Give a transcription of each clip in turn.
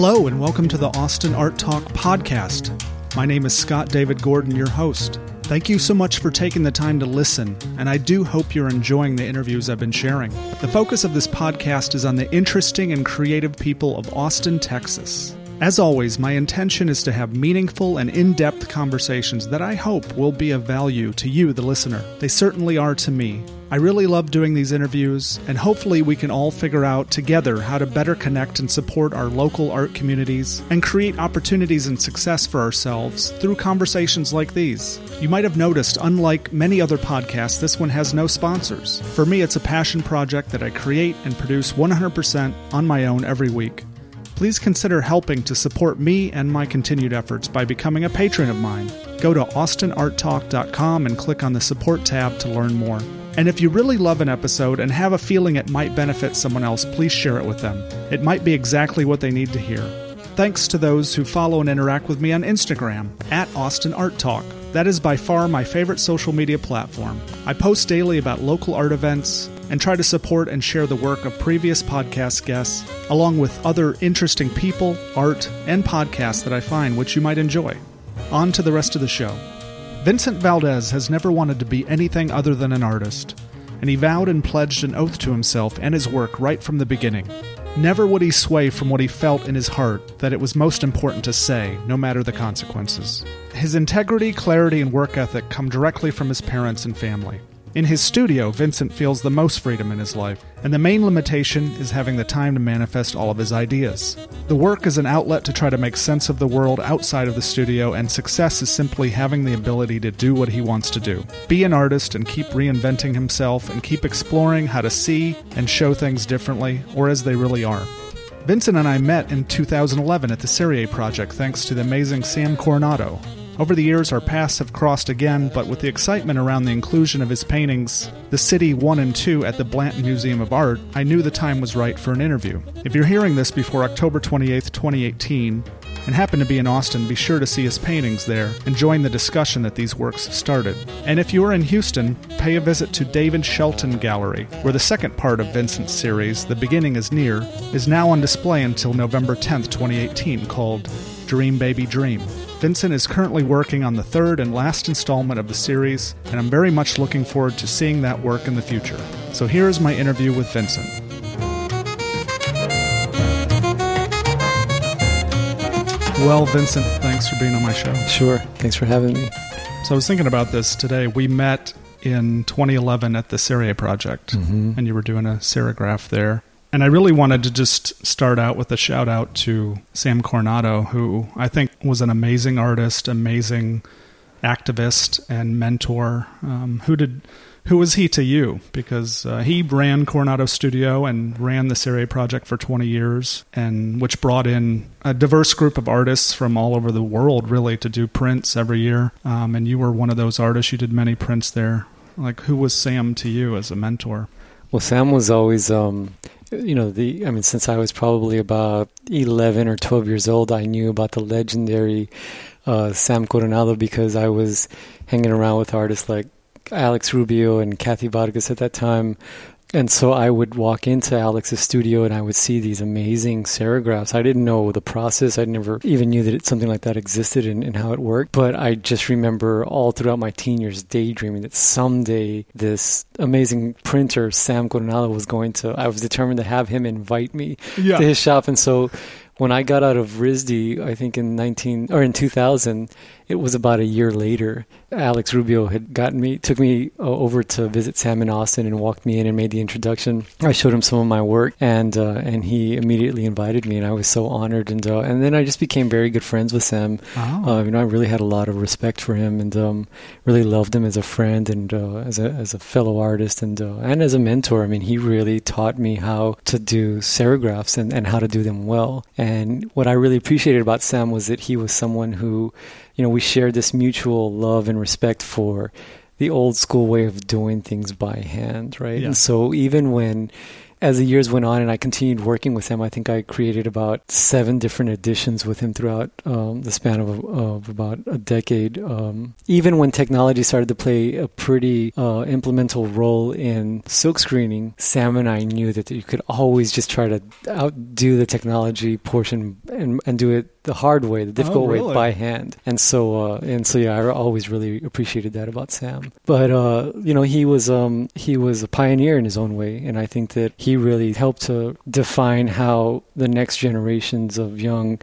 Hello, and welcome to the Austin Art Talk podcast. My name is Scott David Gordon, your host. Thank you so much for taking the time to listen, and I do hope you're enjoying the interviews I've been sharing. The focus of this podcast is on the interesting and creative people of Austin, Texas. As always, my intention is to have meaningful and in depth conversations that I hope will be of value to you, the listener. They certainly are to me. I really love doing these interviews, and hopefully, we can all figure out together how to better connect and support our local art communities and create opportunities and success for ourselves through conversations like these. You might have noticed, unlike many other podcasts, this one has no sponsors. For me, it's a passion project that I create and produce 100% on my own every week please consider helping to support me and my continued efforts by becoming a patron of mine. Go to austinarttalk.com and click on the support tab to learn more. And if you really love an episode and have a feeling it might benefit someone else, please share it with them. It might be exactly what they need to hear. Thanks to those who follow and interact with me on Instagram at Austin Art Talk. That is by far my favorite social media platform. I post daily about local art events, and try to support and share the work of previous podcast guests, along with other interesting people, art, and podcasts that I find which you might enjoy. On to the rest of the show. Vincent Valdez has never wanted to be anything other than an artist, and he vowed and pledged an oath to himself and his work right from the beginning. Never would he sway from what he felt in his heart that it was most important to say, no matter the consequences. His integrity, clarity, and work ethic come directly from his parents and family. In his studio, Vincent feels the most freedom in his life, and the main limitation is having the time to manifest all of his ideas. The work is an outlet to try to make sense of the world outside of the studio, and success is simply having the ability to do what he wants to do. Be an artist and keep reinventing himself and keep exploring how to see and show things differently or as they really are. Vincent and I met in 2011 at the Serie Project thanks to the amazing Sam Coronado, over the years, our paths have crossed again, but with the excitement around the inclusion of his paintings, The City 1 and 2 at the Blanton Museum of Art, I knew the time was right for an interview. If you're hearing this before October 28, 2018, and happen to be in Austin, be sure to see his paintings there and join the discussion that these works have started. And if you are in Houston, pay a visit to David Shelton Gallery, where the second part of Vincent's series, The Beginning is Near, is now on display until November 10, 2018, called Dream Baby Dream. Vincent is currently working on the third and last installment of the series, and I'm very much looking forward to seeing that work in the future. So here is my interview with Vincent. Well, Vincent, thanks for being on my show. Sure. Thanks for having me. So I was thinking about this today. We met in 2011 at the Serie Project, mm-hmm. and you were doing a serigraph there. And I really wanted to just start out with a shout out to Sam Coronado, who I think was an amazing artist, amazing activist, and mentor. Um, who did who was he to you? Because uh, he ran Coronado Studio and ran the Serie Project for 20 years, and which brought in a diverse group of artists from all over the world, really, to do prints every year. Um, and you were one of those artists. You did many prints there. Like, who was Sam to you as a mentor? Well, Sam was always um, you know the i mean since i was probably about 11 or 12 years old i knew about the legendary uh, sam coronado because i was hanging around with artists like alex rubio and kathy vargas at that time and so I would walk into Alex's studio and I would see these amazing serigraphs. I didn't know the process. I never even knew that it, something like that existed and, and, how it worked. But I just remember all throughout my teen years daydreaming that someday this amazing printer, Sam Coronado, was going to, I was determined to have him invite me yeah. to his shop. And so when I got out of RISD, I think in 19 or in 2000, it was about a year later. Alex Rubio had gotten me, took me uh, over to visit Sam in Austin and walked me in and made the introduction. I showed him some of my work, and uh, and he immediately invited me, and I was so honored. And uh, and then I just became very good friends with Sam. Oh. Uh, you know, I really had a lot of respect for him, and um, really loved him as a friend and uh, as a as a fellow artist, and uh, and as a mentor. I mean, he really taught me how to do serigraphs and and how to do them well. And what I really appreciated about Sam was that he was someone who you know, we shared this mutual love and respect for the old school way of doing things by hand, right? Yeah. And so even when as the years went on and I continued working with him, I think I created about seven different editions with him throughout um, the span of, of, about a decade. Um, even when technology started to play a pretty uh, implemental role in silk screening, Sam and I knew that you could always just try to outdo the technology portion and, and do it the hard way, the difficult oh, really? way by hand. And so, uh, and so, yeah, I always really appreciated that about Sam. But uh, you know, he was um, he was a pioneer in his own way, and I think that he really helped to define how the next generations of young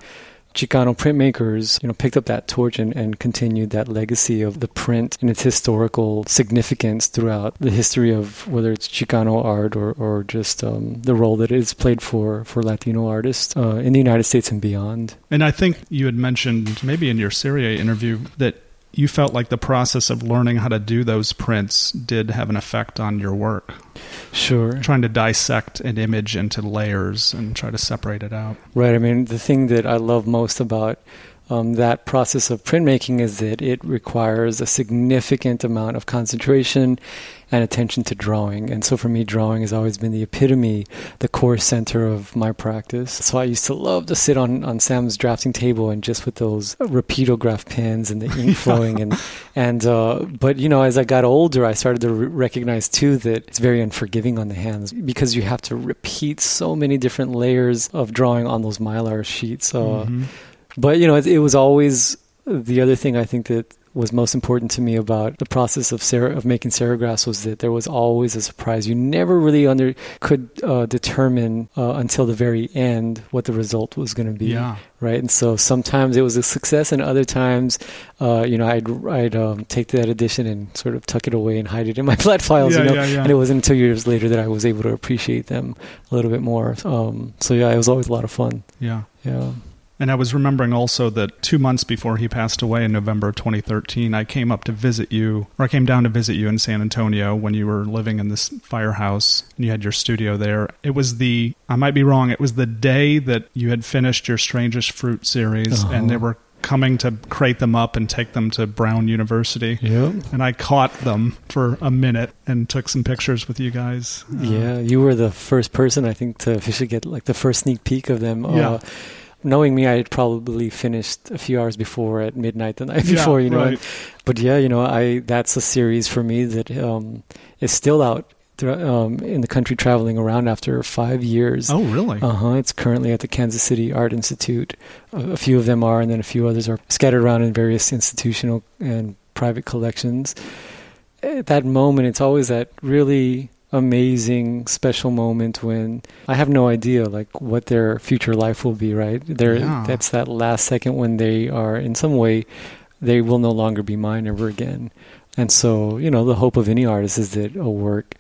Chicano printmakers, you know, picked up that torch and, and continued that legacy of the print and its historical significance throughout the history of whether it's Chicano art or, or just um, the role that it's played for, for Latino artists uh, in the United States and beyond. And I think you had mentioned maybe in your Serie interview that you felt like the process of learning how to do those prints did have an effect on your work. Sure. Trying to dissect an image into layers and try to separate it out. Right. I mean, the thing that I love most about um, that process of printmaking is that it requires a significant amount of concentration and attention to drawing. And so for me, drawing has always been the epitome, the core center of my practice. So I used to love to sit on, on Sam's drafting table and just with those rapidograph pens and the ink flowing. and, and, uh, but you know, as I got older, I started to re- recognize too that it's very unforgiving on the hands because you have to repeat so many different layers of drawing on those mylar sheets. Uh, mm-hmm but you know, it, it was always the other thing I think that was most important to me about the process of of making serigraphs was that there was always a surprise. You never really under could uh, determine uh, until the very end what the result was going to be. Yeah. Right. And so sometimes it was a success, and other times, uh, you know, I'd I'd um, take that edition and sort of tuck it away and hide it in my flat files. Yeah, you know, yeah. and it wasn't until years later that I was able to appreciate them a little bit more. Um, so yeah, it was always a lot of fun. Yeah. Yeah. And I was remembering also that two months before he passed away in November of 2013, I came up to visit you, or I came down to visit you in San Antonio when you were living in this firehouse and you had your studio there. It was the, I might be wrong, it was the day that you had finished your Strangest Fruit series uh-huh. and they were coming to crate them up and take them to Brown University. Yep. And I caught them for a minute and took some pictures with you guys. Uh, yeah, you were the first person, I think, to officially get like the first sneak peek of them. Yeah. Uh, knowing me, I had probably finished a few hours before at midnight the night before, you know. Right. But yeah, you know, I that's a series for me that um, is still out um, in the country traveling around after five years. Oh, really? Uh huh. It's currently at the Kansas City Art Institute. A, a, few of them are, and then a few others are scattered around in various institutional and private collections. At that moment, it's always that really amazing special moment when I have no idea like what their future life will be, right? There yeah. that's that last second when they are in some way they will no longer be mine ever again. And so, you know, the hope of any artist is that a work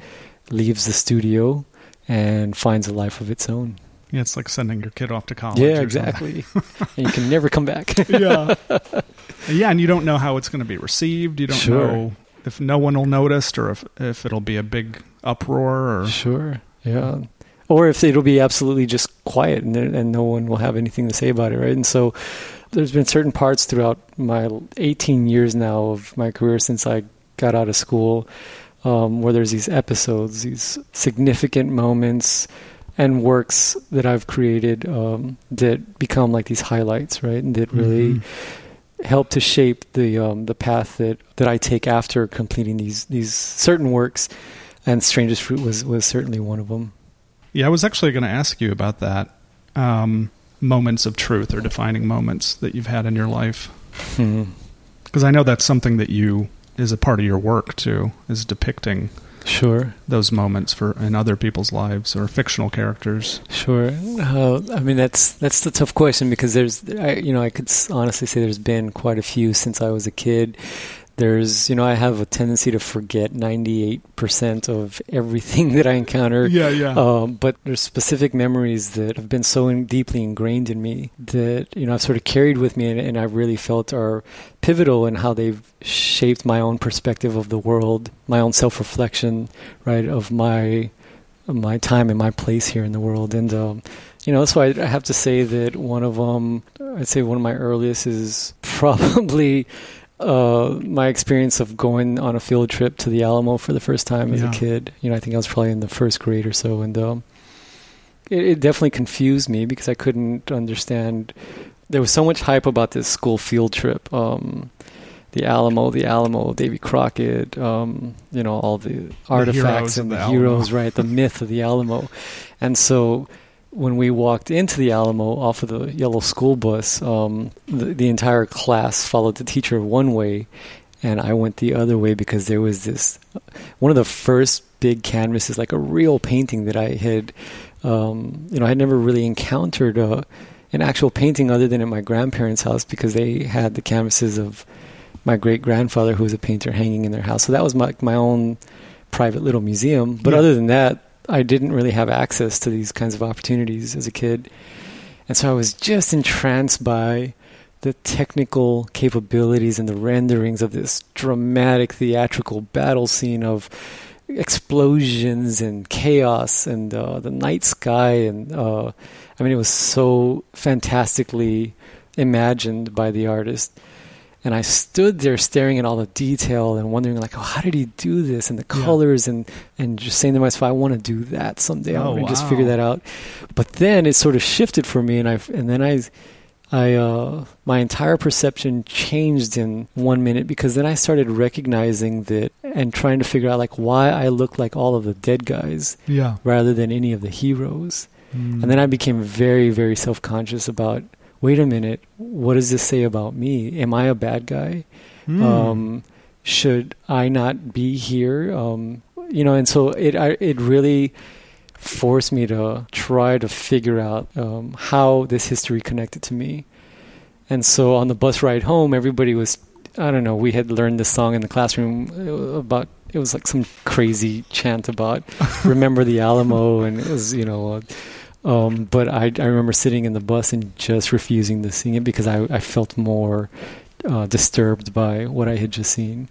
leaves the studio and finds a life of its own. Yeah, it's like sending your kid off to college. Yeah, exactly. and you can never come back. yeah. Yeah, and you don't know how it's going to be received. You don't sure. know if no one will notice or if, if it'll be a big uproar or? Sure yeah. Or if it'll be absolutely just quiet and, and no one will have anything to say about it right? And so there's been certain parts throughout my 18 years now of my career since i got out of school um, where there's these episodes these significant moments and works that i've created um, that become like these highlights right? And that really mm-hmm. help to shape the um, the path that, that I take after completing these these certain works and Strangest Fruit was was certainly one of them. Yeah, I was actually going to ask you about that. Um, moments of truth or defining moments that you've had in your life. Because hmm. I know that's something that you is a part of your work too, is depicting sure those moments for in other people's lives or fictional characters. Sure. Uh, I mean that's that's the tough question because there's I, you know I could honestly say there's been quite a few since I was a kid there's you know i have a tendency to forget 98% of everything that i encounter. Yeah yeah. Um, but there's specific memories that have been so in, deeply ingrained in me that you know i've sort of carried with me and, and i've really felt are pivotal in how they've shaped my own perspective of the world my own self-reflection right of my my time and my place here in the world. And um, you know, so I, I have to say that one of them, I'd say one of my earliest is probably uh, my experience of going on a field trip to the Alamo for the first time as yeah. a kid. You know, I think I was probably in the first grade or so, and um, it, it definitely confused me because I couldn't understand. There was so much hype about this school field trip. Um, the Alamo, the Alamo, Davy Crockett, um, you know, all the artifacts heroes and the the, heroes, right? The myth of the Alamo. And so when we walked into the Alamo off of the yellow school bus, um, the, the entire class followed the teacher one way, and I went the other way because there was this one of the first big canvases, like a real painting that I had, um, you know, I had never really encountered uh, an actual painting other than at my grandparents' house because they had the canvases of my great grandfather who was a painter hanging in their house. So that was my my own private little museum. But Yeah. other than that, I didn't really have access to these kinds of opportunities as a kid. And so I was just entranced by the technical capabilities and the renderings of this dramatic theatrical battle scene of explosions and chaos and uh, the night sky and uh, I mean it was so fantastically imagined by the artist and I stood there staring at all the detail and wondering like oh how did he do this and the Yeah. colors and and just saying to myself I want to do that someday Oh, I'm going to just figure that out but then it sort of shifted for me and I and then I I uh, my entire perception changed in one minute because then I started recognizing that and trying to figure out like why I look like all of the dead guys Yeah. rather than any of the heroes. Mm. And then I became very very self conscious about wait a minute, what does this say about me? Am I a bad guy? Mm. Um, should I not be here? Um, you know, and so it I, it really forced me to try to figure out um, how this history connected to me. And so on the bus ride home, everybody was I don't know. We had learned this song in the classroom uh, about it was like some crazy chant about remember the Alamo, and it was you know. Uh, um, but I, I remember sitting in the bus and just refusing to sing it because I, I felt more uh, disturbed by what I had just seen.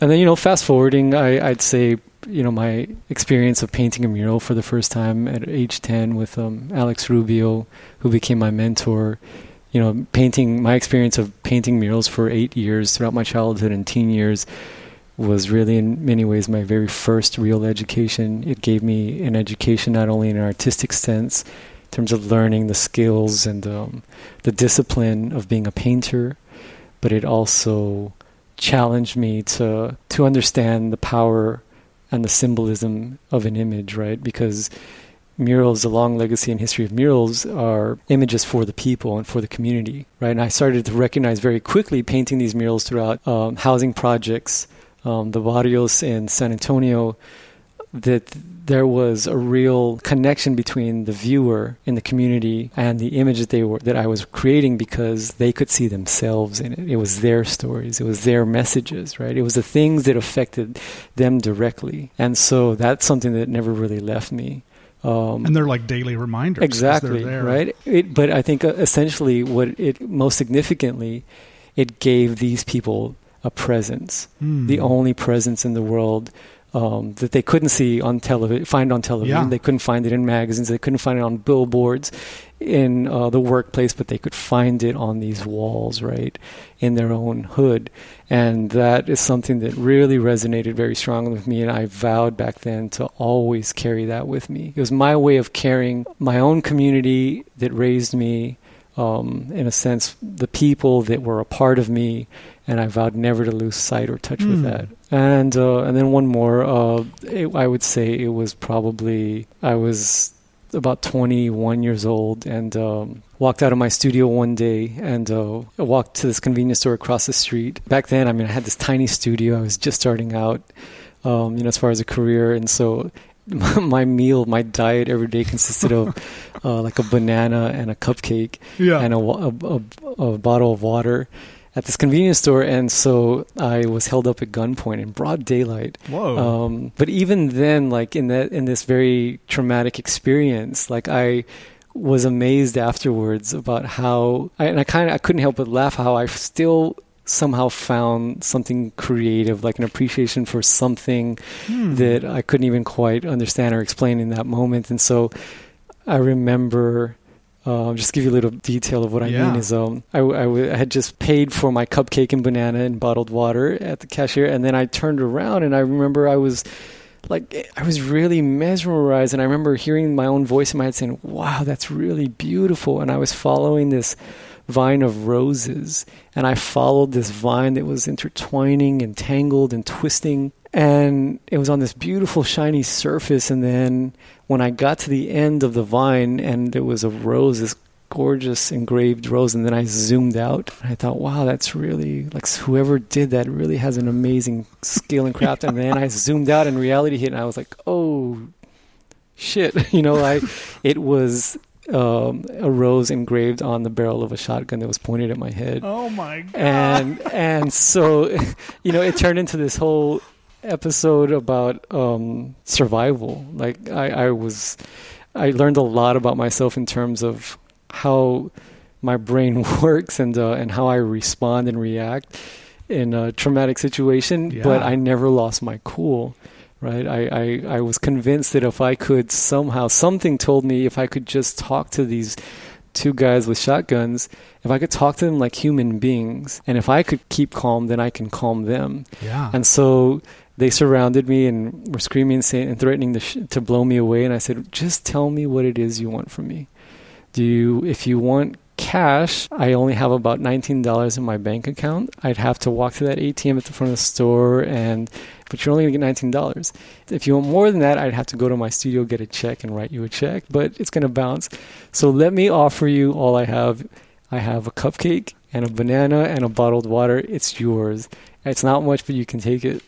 And then, you know, fast forwarding, I, I'd say, you know, my experience of painting a mural for the first time at age 10 with um, Alex Rubio, who became my mentor. You know, painting, my experience of painting murals for eight years throughout my childhood and teen years was really, in many ways, my very first real education. It gave me an education not only in an artistic sense, in terms of learning the skills and um, the discipline of being a painter, but it also challenged me to to understand the power and the symbolism of an image, right? Because murals, the long legacy and history of murals are images for the people and for the community, right? And I started to recognize very quickly painting these murals throughout um, housing projects, um, the barrios in San Antonio, that there was a real connection between the viewer in the community and the image that they were that I was creating because they could see themselves in it. It was their stories, it was their messages, right? It was the things that affected them directly, and so that's something that never really left me. Um, and they're like daily reminders, exactly they're there. right. It, but I think uh, essentially, what it most significantly, it gave these people a presence Mm. the only presence in the world um, that they couldn't see on television, find on television. Yeah. They couldn't find it in magazines. They couldn't find it on billboards in uh, the workplace, but they could find it on these walls, right, in their own hood. And that is something that really resonated very strongly with me. And I vowed back then to always carry that with me. It was my way of carrying my own community that raised me. Um, in a sense, the people that were a part of me, and I vowed never to lose sight or touch with Hmm. that. And uh, and then one more, uh, it, I would say it was probably I was about 21 years old and um, walked out of my studio one day and uh, walked to this convenience store across the street. Back then, I mean, I had this tiny studio. I was just starting out, um, you know, as far as a career, and so my meal, my diet every day consisted of uh, like a banana and a cupcake Yeah. and a, a, a, a bottle of water at this convenience store. And so I was held up at gunpoint in broad daylight. Whoa. Um, but even then, like in that in this very traumatic experience, like I was amazed afterwards about how I, and I kind of I couldn't help but laugh how I still somehow found something creative, like an appreciation for something Hmm. that I couldn't even quite understand or explain in that moment. And so I remember, uh, just to give you a little detail of what I Yeah. mean is um, I, I w- I had just paid for my cupcake and banana and bottled water at the cashier, and then I turned around and I remember I was like I was really mesmerized, and I remember hearing my own voice in my head saying, "Wow, that's really beautiful." And I was following this vine of roses, and I followed this vine that was intertwining and tangled and twisting, and it was on this beautiful shiny surface. And then when I got to the end of the vine, and there was a rose, this gorgeous engraved rose and then I zoomed out and I thought wow that's really like whoever did that really has an amazing skill and craft. And then I zoomed out and reality hit and I was like oh shit. You know I it was um, a rose engraved on the barrel of a shotgun that was pointed at my head. Oh my god. and and so you know it turned into this whole episode about um, survival like I, I was I learned a lot about myself in terms of how my brain works and uh, and how I respond and react in a traumatic situation. Yeah. But I never lost my cool. Right, I, I, I was convinced that if I could somehow, something told me if I could just talk to these two guys with shotguns, if I could talk to them like human beings, and if I could keep calm, then I can calm them. Yeah. And so they surrounded me and were screaming and, saying, and threatening to, sh- to blow me away. And I said, just tell me what it is you want from me do you, if you want cash, I only have about $19 in my bank account. I'd have to walk to that ATM at the front of the store and but you're only going to get $19. If you want more than that, I'd have to go to my studio, get a check and write you a check, but it's going to bounce. So let me offer you all I have. I have a cupcake and a banana and a bottled water. It's yours. It's not much, but you can take it.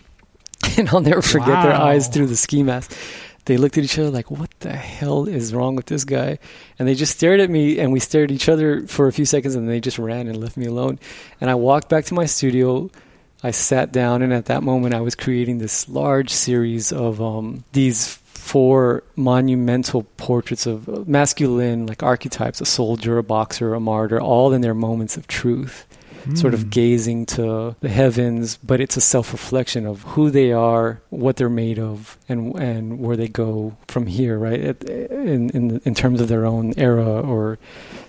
And I'll never forget wow. their eyes through the ski mask they looked at each other like, what the hell is wrong with this guy? And they just stared at me and we stared at each other for a few seconds and they just ran and left me alone. And I walked back to my studio. I sat down and at that moment I was creating this large series of um, these four monumental portraits of masculine like archetypes a soldier a boxer a martyr all in their moments of truth mm. sort of hmm. gazing to the heavens, but it's a self reflection of who they are, what they're made of, and and where they go from here, right? In in in terms of their own era or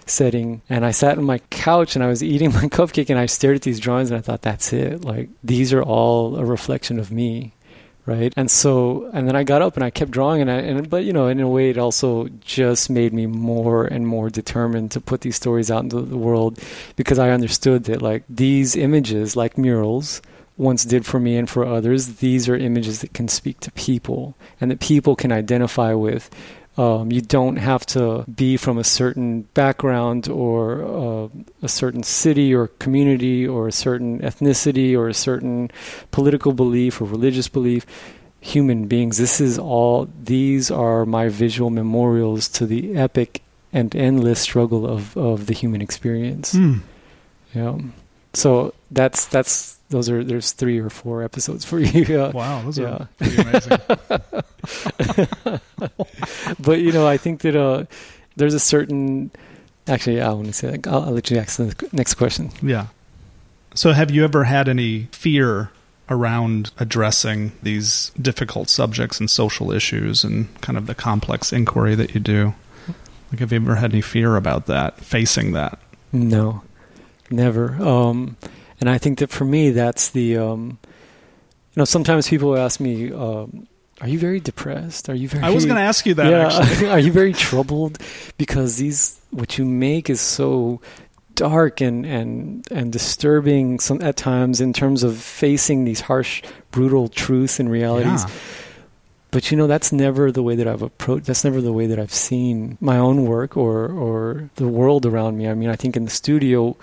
setting. And I sat on my couch and I was eating my cupcake and I stared at these drawings and I thought, that's it. Like these are all a reflection of me right? And so and then i got up and i kept drawing and i and but you know in a way it also just made me more and more determined to put these stories out into the world because i understood that like these images like murals once did for me and for others these are images that can speak to people and that people can identify with um, you don't have to be from a certain background or uh, a certain city or community or a certain ethnicity or a certain political belief or religious belief. Human beings, this is all, these are my visual memorials to the epic and endless struggle of, of the human experience. Mm. Yeah. So that's, that's, those are there's three or four episodes for you. Uh, wow, those yeah. are pretty amazing. but you know, I think that uh, there's a certain. Actually, I want to say that. I'll, I'll let you ask the next question. Yeah. So, have you ever had any fear around addressing these difficult subjects and social issues and kind of the complex inquiry that you do? Like, have you ever had any fear about that, facing that? No, never. Um, and I think that for me, that's the, um, you know, sometimes people ask me, um, are you very depressed? Are you very? I was going to ask you that. Yeah, are you very troubled because these what you make is so dark and and and disturbing some at times in terms of facing these harsh, brutal truths and realities. Yeah. But you know that's never the way that I've approached. That's never the way that I've seen my own work or or the world around me. I mean, I think in the studio,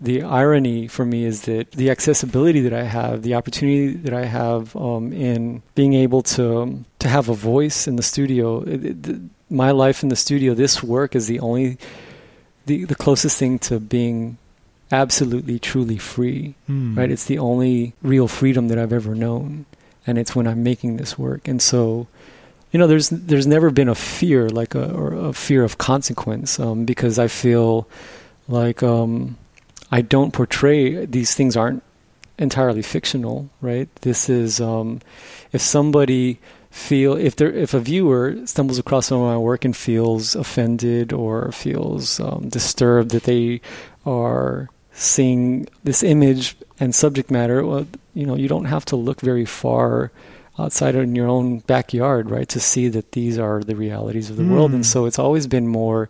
the irony for me is that the accessibility that I have, the opportunity that I have um, in being able to to have a voice in the studio, it, it, my life in the studio, this work is the only the the closest thing to being absolutely truly free. Mm. Right? It's the only real freedom that I've ever known, and it's when I'm making this work. And so, you know, there's there's never been a fear like a or a fear of consequence um, because I feel like. Um, I don't portray these things aren't entirely fictional, right? This is um, if somebody feel if there if a viewer stumbles across some of my work and feels offended or feels um, disturbed that they are seeing this image and subject matter, well, you know, you don't have to look very far outside in your own backyard, right? To see that these are the realities of the mm. world. And hmm. so it's always been more,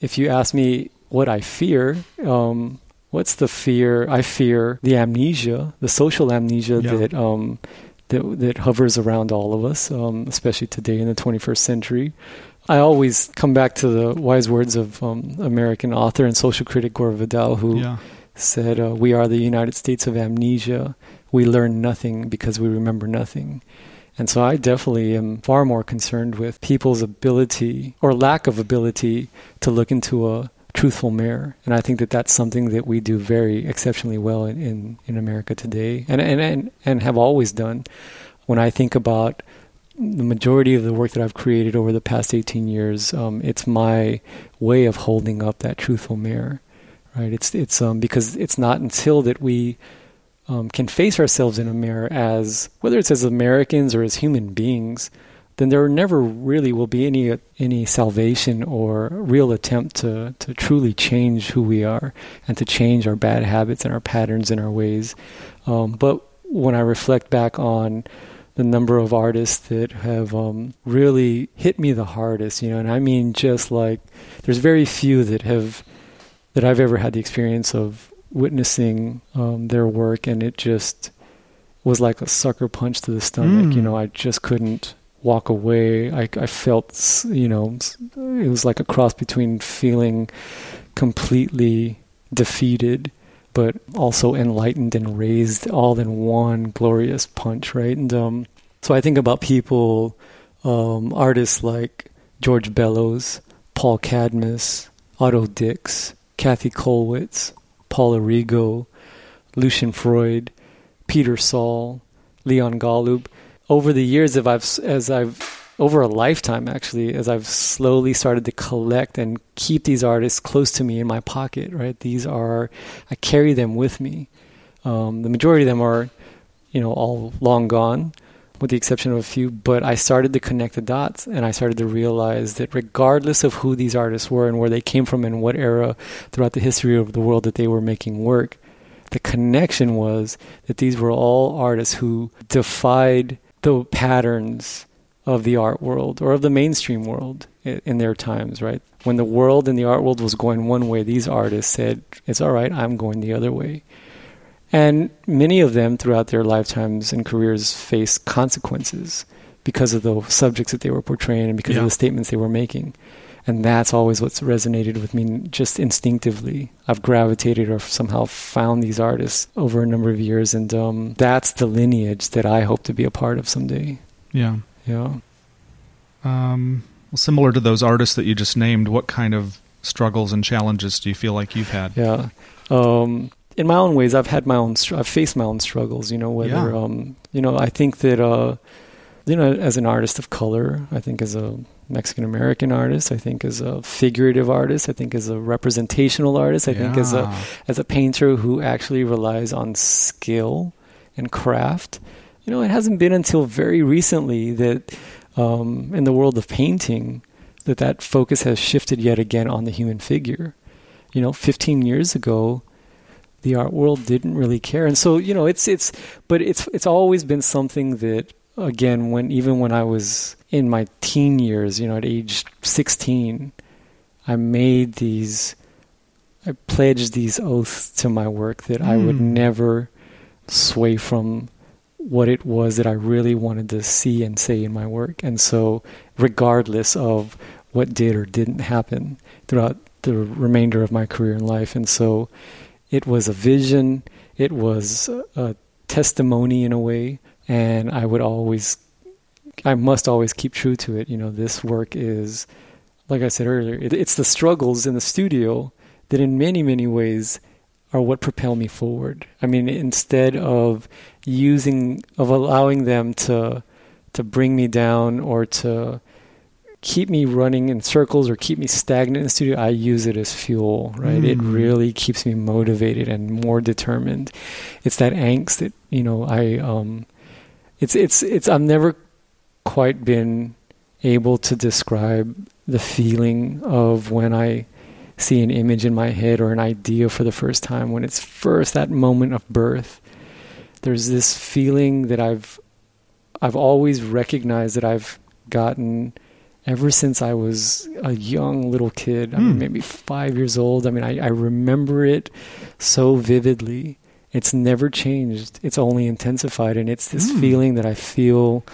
if you ask me what I fear, um, what's the fear? I fear the amnesia, the social amnesia yeah. that, um, that, that hovers around all of us, um, especially today in the 21st century. I always come back to the wise words of um, American author and social critic Gore Vidal, who yeah. said, uh, "We are the United States of amnesia. We learn nothing because we remember nothing." And so I definitely am far more concerned with people's ability or lack of ability to look into a truthful mirror. And I think that that's something that we do very exceptionally well in, in, in America today and, and, and, and have always done. When I think about the majority of the work that I've created over the past 18 years, um, it's my way of holding up that truthful mirror, right? It's it's um, because it's not until that we um, can face ourselves in a mirror as whether it's as Americans or as human beings, then there never really will be any any salvation or real attempt to to truly change who we are and to change our bad habits and our patterns and our ways. Um, but when I reflect back on the number of artists that have um, really hit me the hardest, you know, and I mean just like there's very few that have that I've ever had the experience of witnessing um, their work, and it just was like a sucker punch to the stomach. Mm. You know, I just couldn't walk away. I, I felt, you know, it was like a cross between feeling completely defeated but also enlightened and raised all in one glorious punch, right? And um, so I think about people, um, artists like George Bellows, Paul Cadmus, Otto Dix, Kathy Kollwitz, Paula Rego, Lucian Freud, Peter Saul, Leon Golub. Over the years, as I've, as I've over a lifetime actually as I've slowly started to collect and keep these artists close to me in my pocket right? These are I carry them with me. Um, the majority of them are you know all long gone with the exception of a few but I started to connect the dots and I started to realize that regardless of who these artists were and where they came from and what era throughout the history of the world that they were making work the connection was that these were all artists who defied the patterns of the art world or of the mainstream world in their times, right? When the world and the art world was going one way, these artists said, It's all right, I'm going the other way. And many of them throughout their lifetimes and careers faced consequences because of the subjects that they were portraying and because yeah. of the statements they were making. And that's always what's resonated with me just instinctively. I've gravitated or somehow found these artists over a number of years, and um, that's the lineage that I hope to be a part of someday. Yeah. Yeah. Um, well, similar to those artists that you just named, what kind of struggles and challenges do you feel like you've had? Yeah. Um, in my own ways, I've had my own, I've faced my own struggles, you know, whether, yeah. um, you know, I think that, uh, you know, as an artist of color, I think as a Mexican American artist, I think as a figurative artist, I think as a representational artist, I yeah. think as a, as a painter who actually relies on skill and craft, you know, it hasn't been until very recently that um, in the world of painting that that focus has shifted yet again on the human figure. You know, 15 years ago, the art world didn't really care, and so you know, it's it's, but it's it's always been something that again, when even when I was in my teen years, you know, at age 16, I made these, I pledged these oaths to my work that mm. I would hmm. never sway from what it was that I really wanted to see and say in my work. And so, regardless of what did or didn't happen throughout the remainder of my career in life. And so, it was a vision, it was a testimony in a way, and I would always, I must always keep true to it. You know, this work is, like I said earlier, it, it's the struggles in the studio that in many, many ways are what propel me forward. I mean, instead of using of allowing them to to bring me down or to keep me running in circles or keep me stagnant in the studio, I use it as fuel, right? Mm. It really keeps me motivated and more determined. It's that angst that, you know, I um it's it's it's I've never quite been able to describe the feeling of when I see an image in my head or an idea for the first time when it's first that moment of birth there's this feeling that I've I've always recognized that I've gotten ever since I was a young little kid, I mean, Hmm. maybe five years old. I mean, I, I remember it so vividly. It's never changed. It's only intensified. And it's this Hmm. feeling that I feel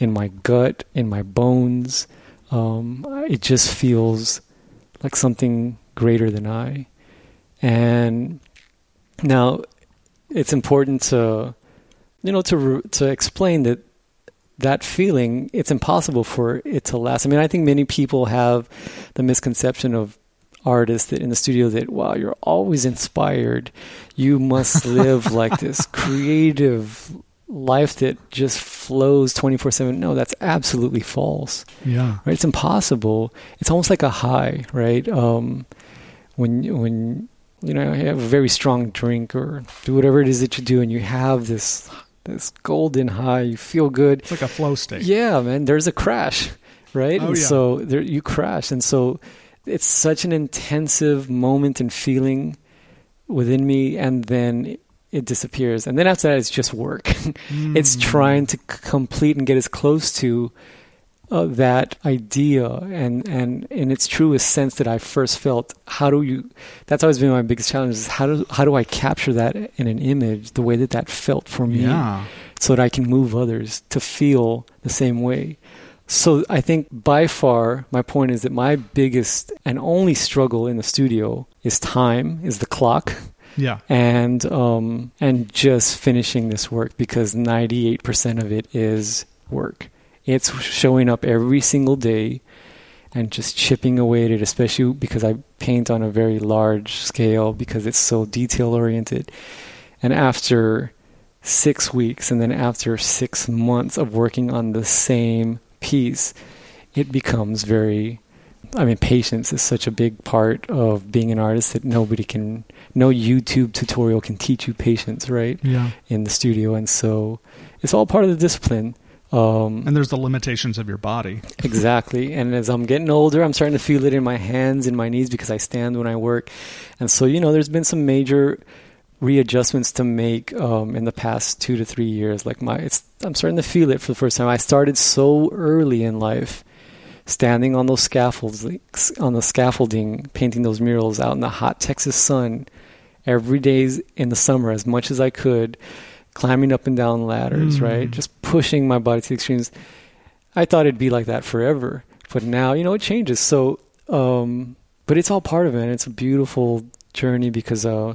in my gut, in my bones. Um, it just feels like something greater than I. And now it's important to, you know, to, to explain that that feeling, it's impossible for it to last. I mean, I think many people have the misconception of artists that in the studio that wow, you're always inspired. You must live like this creative life that just flows 24/7. No, that's absolutely false. Yeah. Right? It's impossible. It's almost like a high, right? Um when when you know, you have a very strong drink or do whatever it is that you do and you have this this golden high, you feel good. It's like a flow state. Yeah, man, there's a crash, right? Oh, and yeah. so there you crash. And so it's such an intensive moment and feeling within me and then it disappears. And then after that it's just work. it's Mm. trying to complete and get as close to uh, that idea and and in its truest sense that I first felt how do you that's always been my biggest challenge is how do how do I capture that in an image the way that that felt for me Yeah. so that I can move others to feel the same way. So I think by far my point is that my biggest and only struggle in the studio is time, is the clock, Yeah. and um, and just finishing this work because ninety eight percent of it is work. It's showing up every single day and just chipping away at it, especially because I paint on a very large scale because it's so detail oriented. And after six weeks and then after six months of working on the same piece, it becomes very. I mean, patience is such a big part of being an artist that nobody can, no YouTube tutorial can teach you patience, right? Yeah. In the studio. And so it's all part of the discipline. Um, And there's the limitations of your body. Exactly. And as I'm getting older, I'm starting to feel it in my hands and my knees because I stand when I work. And so, you know, there's been some major readjustments to make um, in the past two to three years. Like my, it's, I'm starting to feel it for the first time. I started so early in life, standing on those scaffolds, on the scaffolding, painting those murals out in the hot Texas sun every day in the summer as much as I could, climbing up and down ladders, Mm. right? Just pushing my body to the extremes. I thought it'd be like that forever, but now you know it changes. So, um, but it's all part of it. And it's a beautiful journey because uh,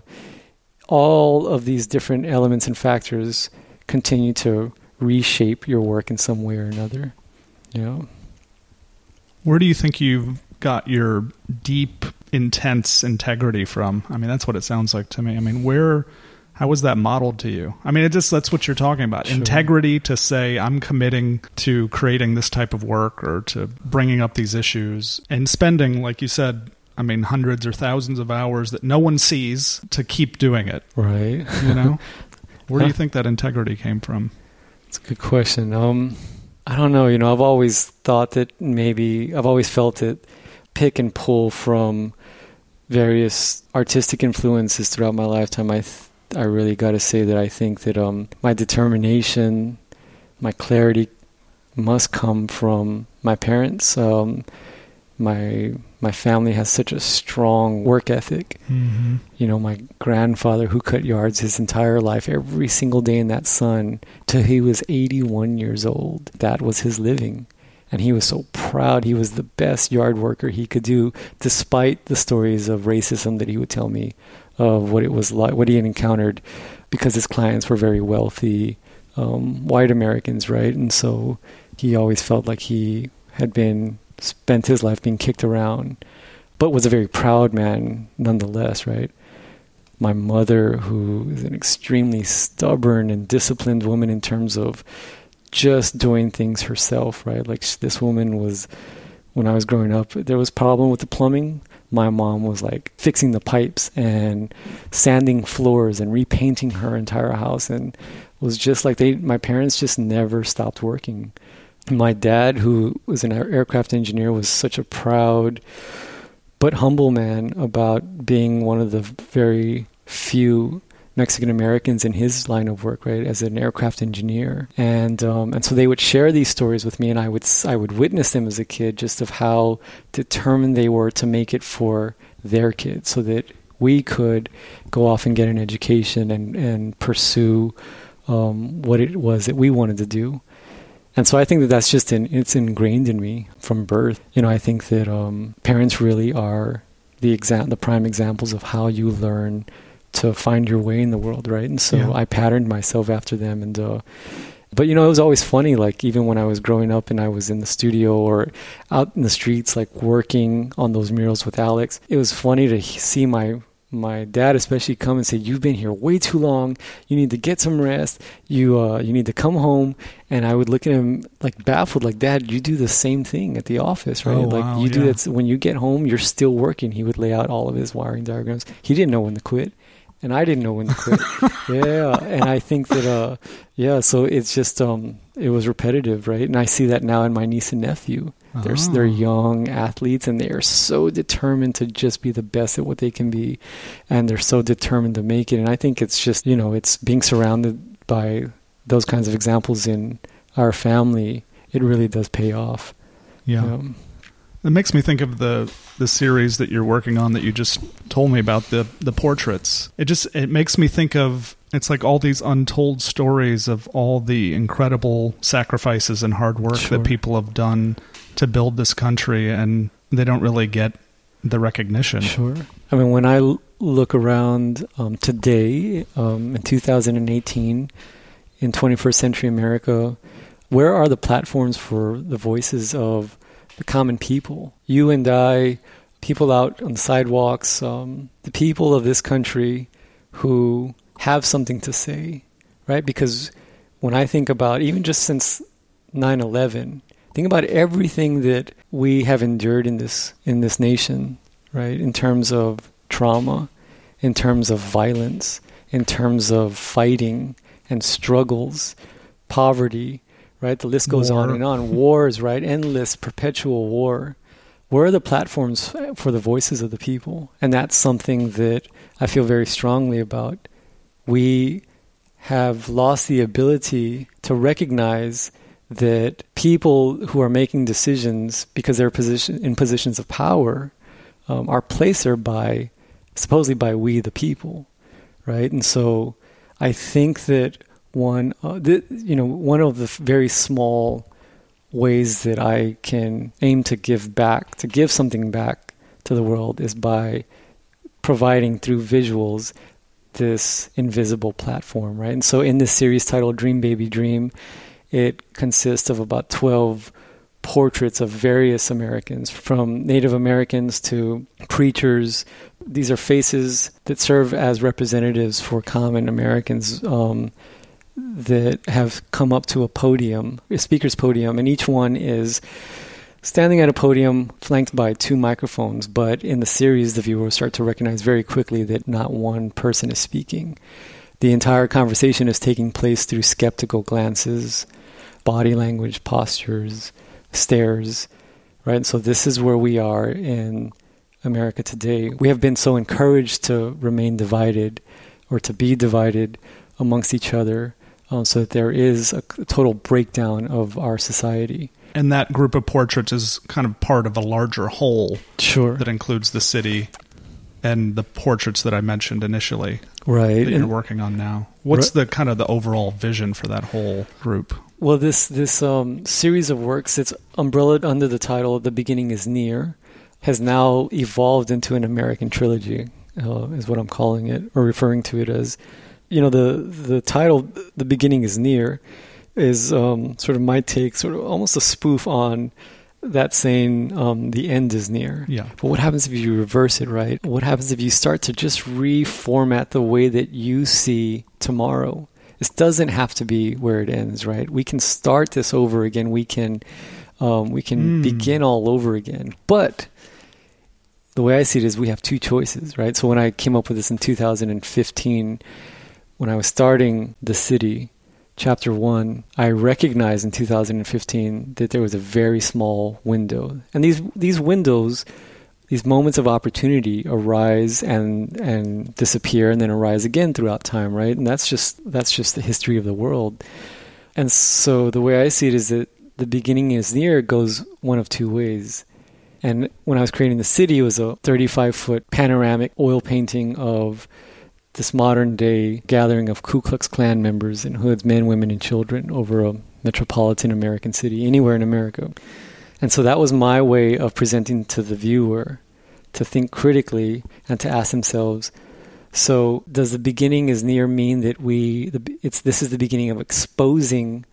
all of these different elements and factors continue to reshape your work in some way or another. You know, Where do you think you've got your deep, intense integrity from? I mean, that's what it sounds like to me. I mean, where, how was that modeled to you? I mean, it just, that's what you're talking about. Sure. Integrity to say, I'm committing to creating this type of work or to bringing up these issues and spending, like you said, I mean, hundreds or thousands of hours that no one sees to keep doing it, right? you know? Where do you think that integrity came from? It's a good question. Um, I don't know. You know, I've always thought that maybe I've always felt it pick and pull from various artistic influences throughout my lifetime. I th- I really got to say that I think that um, my determination, my clarity, must come from my parents. Um, my my family has such a strong work ethic Mm-hmm. you know, my grandfather who cut yards his entire life, every single day in that sun, till he was 81 years old. That was his living. And he was so proud. He was the best yard worker he could do, despite the stories of racism that he would tell me of what it was like, what he had encountered, because his clients were very wealthy, um, white Americans, right? And so he always felt like he had been spent his life being kicked around but was a very proud man nonetheless, right? My mother, who is an extremely stubborn and disciplined woman in terms of just doing things herself, right? Like this woman was, when I was growing up, there was problem with the plumbing. My mom was like fixing the pipes and sanding floors and repainting her entire house, and was just like they. My parents just never stopped working. My dad, who was an aircraft engineer, was such a proud but humble man about being one of the very few Mexican Americans in his line of work, right, as an aircraft engineer, and um, and so they would share these stories with me, and I would I would witness them as a kid, just of how determined they were to make it for their kids, so that we could go off and get an education and and pursue um, what it was that we wanted to do. And so I think that that's just in, it's ingrained in me from birth. You know, I think that um, parents really are the exam- the prime examples of how you learn to find your way in the world, right? And so yeah. I patterned myself after them, and uh, but you know, it was always funny. Like even when I was growing up and I was in the studio or out in the streets, like working on those murals with Alex, it was funny to see my my dad especially come and say you've been here way too long you need to get some rest you uh you need to come home and i would look at him like baffled like dad you do the same thing at the office right oh, like wow, you yeah. do that when you get home you're still working he would lay out all of his wiring diagrams he didn't know when to quit and I didn't know when to quit. yeah, and I think that uh, yeah, so it's just um, it was repetitive, right? And I see that now in my niece and nephew. They're Oh. they're young athletes, and they are so determined to just be the best at what they can be, and they're so determined to make it. And I think it's just you know it's being surrounded by those kinds of examples in our family. It really does pay off. Yeah. Um, It makes me think of the the series that you're working on that you just told me about the the portraits. It just it makes me think of it's like all these untold stories of all the incredible sacrifices and hard work Sure. that people have done to build this country and they don't really get the recognition. Sure. I mean, when I look around um, today, um, in 2018, in 21st century America, where are the platforms for the voices of the common people? You and I, people out on the sidewalks, um, the people of this country who have something to say, right? Because when I think about, even just since 9 11, think about everything that we have endured in this in this nation, right? In terms of trauma, in terms of violence, in terms of fighting and struggles, poverty, right? The list goes on and on. Wars, right? Endless, perpetual war. Where are the platforms for the voices of the people? And that's something that I feel very strongly about. We have lost the ability to recognize that people who are making decisions because they're position, in positions of power um, are placed there by supposedly by we the people, right? And so I think that one, uh, th- you know, one of the very small ways that I can aim to give back, to give something back to the world, is by providing through visuals this invisible platform, right? And so in this series titled Dream Baby Dream, it consists of about 12 portraits of various Americans, from Native Americans to preachers. These are faces that serve as representatives for common Americans um, that have come up to a podium, a speaker's podium, and each one is standing at a podium flanked by two microphones. But in the series, the viewer will start to recognize very quickly that not one person is speaking. The entire conversation is taking place through skeptical glances, body language, postures, stares, right? And so this is where we are in America today. We have been so encouraged to remain divided or to be divided amongst each other um, so that there is a total breakdown of our society. And that group of portraits is kind of part of a larger whole Sure. that includes the city and the portraits that I mentioned initially Right. that you're And- working on now. What's the kind of the overall vision for that whole group? Well, this this um, series of works, it's umbrellaed under the title "The Beginning Is Near," has now evolved into an American trilogy, uh, is what I'm calling it, or referring to it as. You know, the the title "The Beginning Is Near" is um, sort of my take, sort of almost a spoof on that saying, um, "The end is near." Yeah. But what happens if you reverse it, right? What happens if you start to just reformat the way that you see tomorrow? This doesn't have to be where it ends, right? We can start this over again. We can, um, we can Mm. begin all over again. But the way I see it is, we have two choices, right? So when I came up with this in 2015, when I was starting the city, chapter one, I recognized in 2015 that there was a very small window, and these these windows these moments of opportunity arise and and disappear and then arise again throughout time, right? And that's just that's just the history of the world. And so the way I see it is that the beginning is near goes one of two ways. And when I was creating the city, it was a 35 foot panoramic oil painting of this modern day gathering of Ku Klux Klan members and hoods, men, women, and children over a metropolitan American city, anywhere in America. And so that was my way of presenting to the viewer to think critically and to ask themselves, so does the beginning is near mean that we the, it's this is the beginning of exposing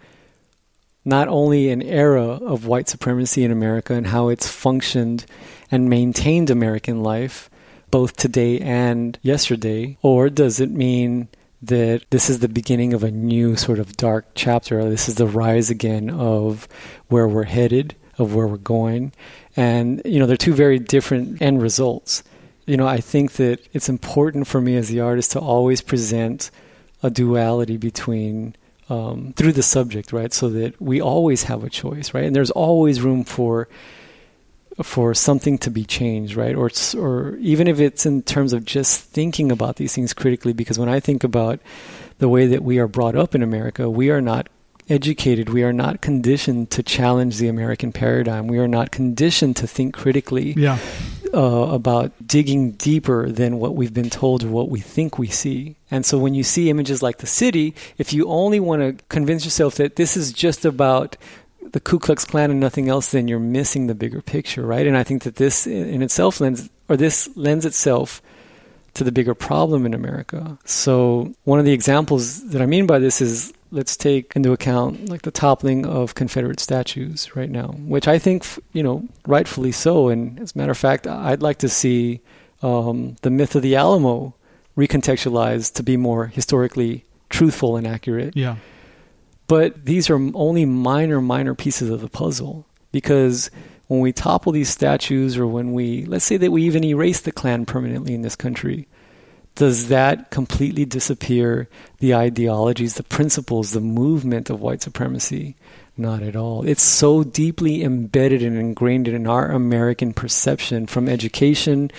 not only an era of white supremacy in America and how it's functioned and maintained American life both today and yesterday or does it mean that this is the beginning of a new sort of dark chapter this is the rise again of where we're headed of where we're going. And, you know, they're two very different end results. You know, I think that it's important for me as the artist to always present a duality between um, through the subject, right? So that we always have a choice, right? And there's always room for for something to be changed, right? Or or even if it's in terms of just thinking about these things critically, because when I think about the way that we are brought up in America, we are not educated. We are not conditioned to challenge the American paradigm. We are not conditioned to think critically yeah. uh, about digging deeper than what we've been told or what we think we see. And so when you see images like the city, if you only want to convince yourself that this is just about the Ku Klux Klan and nothing else, then you're missing the bigger picture, right? And I think that this in itself lends, or this lends itself to the bigger problem in America. So one of the examples that I mean by this is let's take into account like the toppling of Confederate statues right now, which I think you know rightfully so. And as a matter of fact, I'd like to see um, the myth of the Alamo recontextualized to be more historically truthful and accurate. Yeah. But these are only minor, minor pieces of the puzzle because when we topple these statues, or when we let's say that we even erase the Klan permanently in this country does that completely disappear the ideologies, the principles, the movement of white supremacy? Not at all. It's so deeply embedded and ingrained in our American perception from education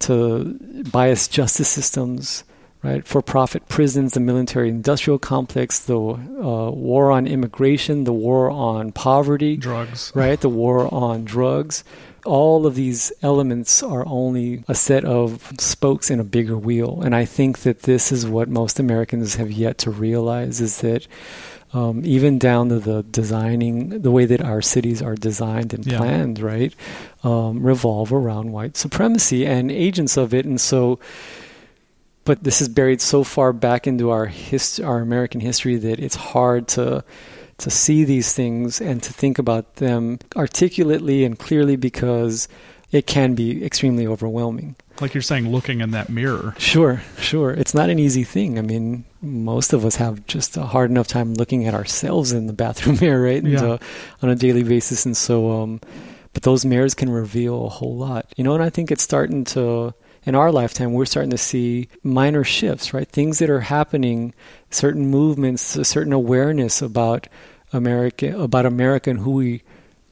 to biased justice systems, right? For profit prisons, the military industrial complex, the uh, war on immigration, the war on poverty, drugs, right? The war on drugs all of these elements are only a set of spokes in a bigger wheel. And I think that this is what most Americans have yet to realize is that um, even down to the designing, the way that our cities are designed and yeah. planned, right, um, revolve around white supremacy and agents of it. And so, but this is buried so far back into our hist- our American history that it's hard to to see these things and to think about them articulately and clearly because it can be extremely overwhelming. Like you're saying, looking in that mirror. Sure, sure. It's not an easy thing. I mean, most of us have just a hard enough time looking at ourselves in the bathroom mirror, right? And, yeah. uh, on a daily basis. And so, um, but those mirrors can reveal a whole lot, you know, and I think it's starting to, in our lifetime, we're starting to see minor shifts, right? Things that are happening, certain movements, a certain awareness about America, about America and who we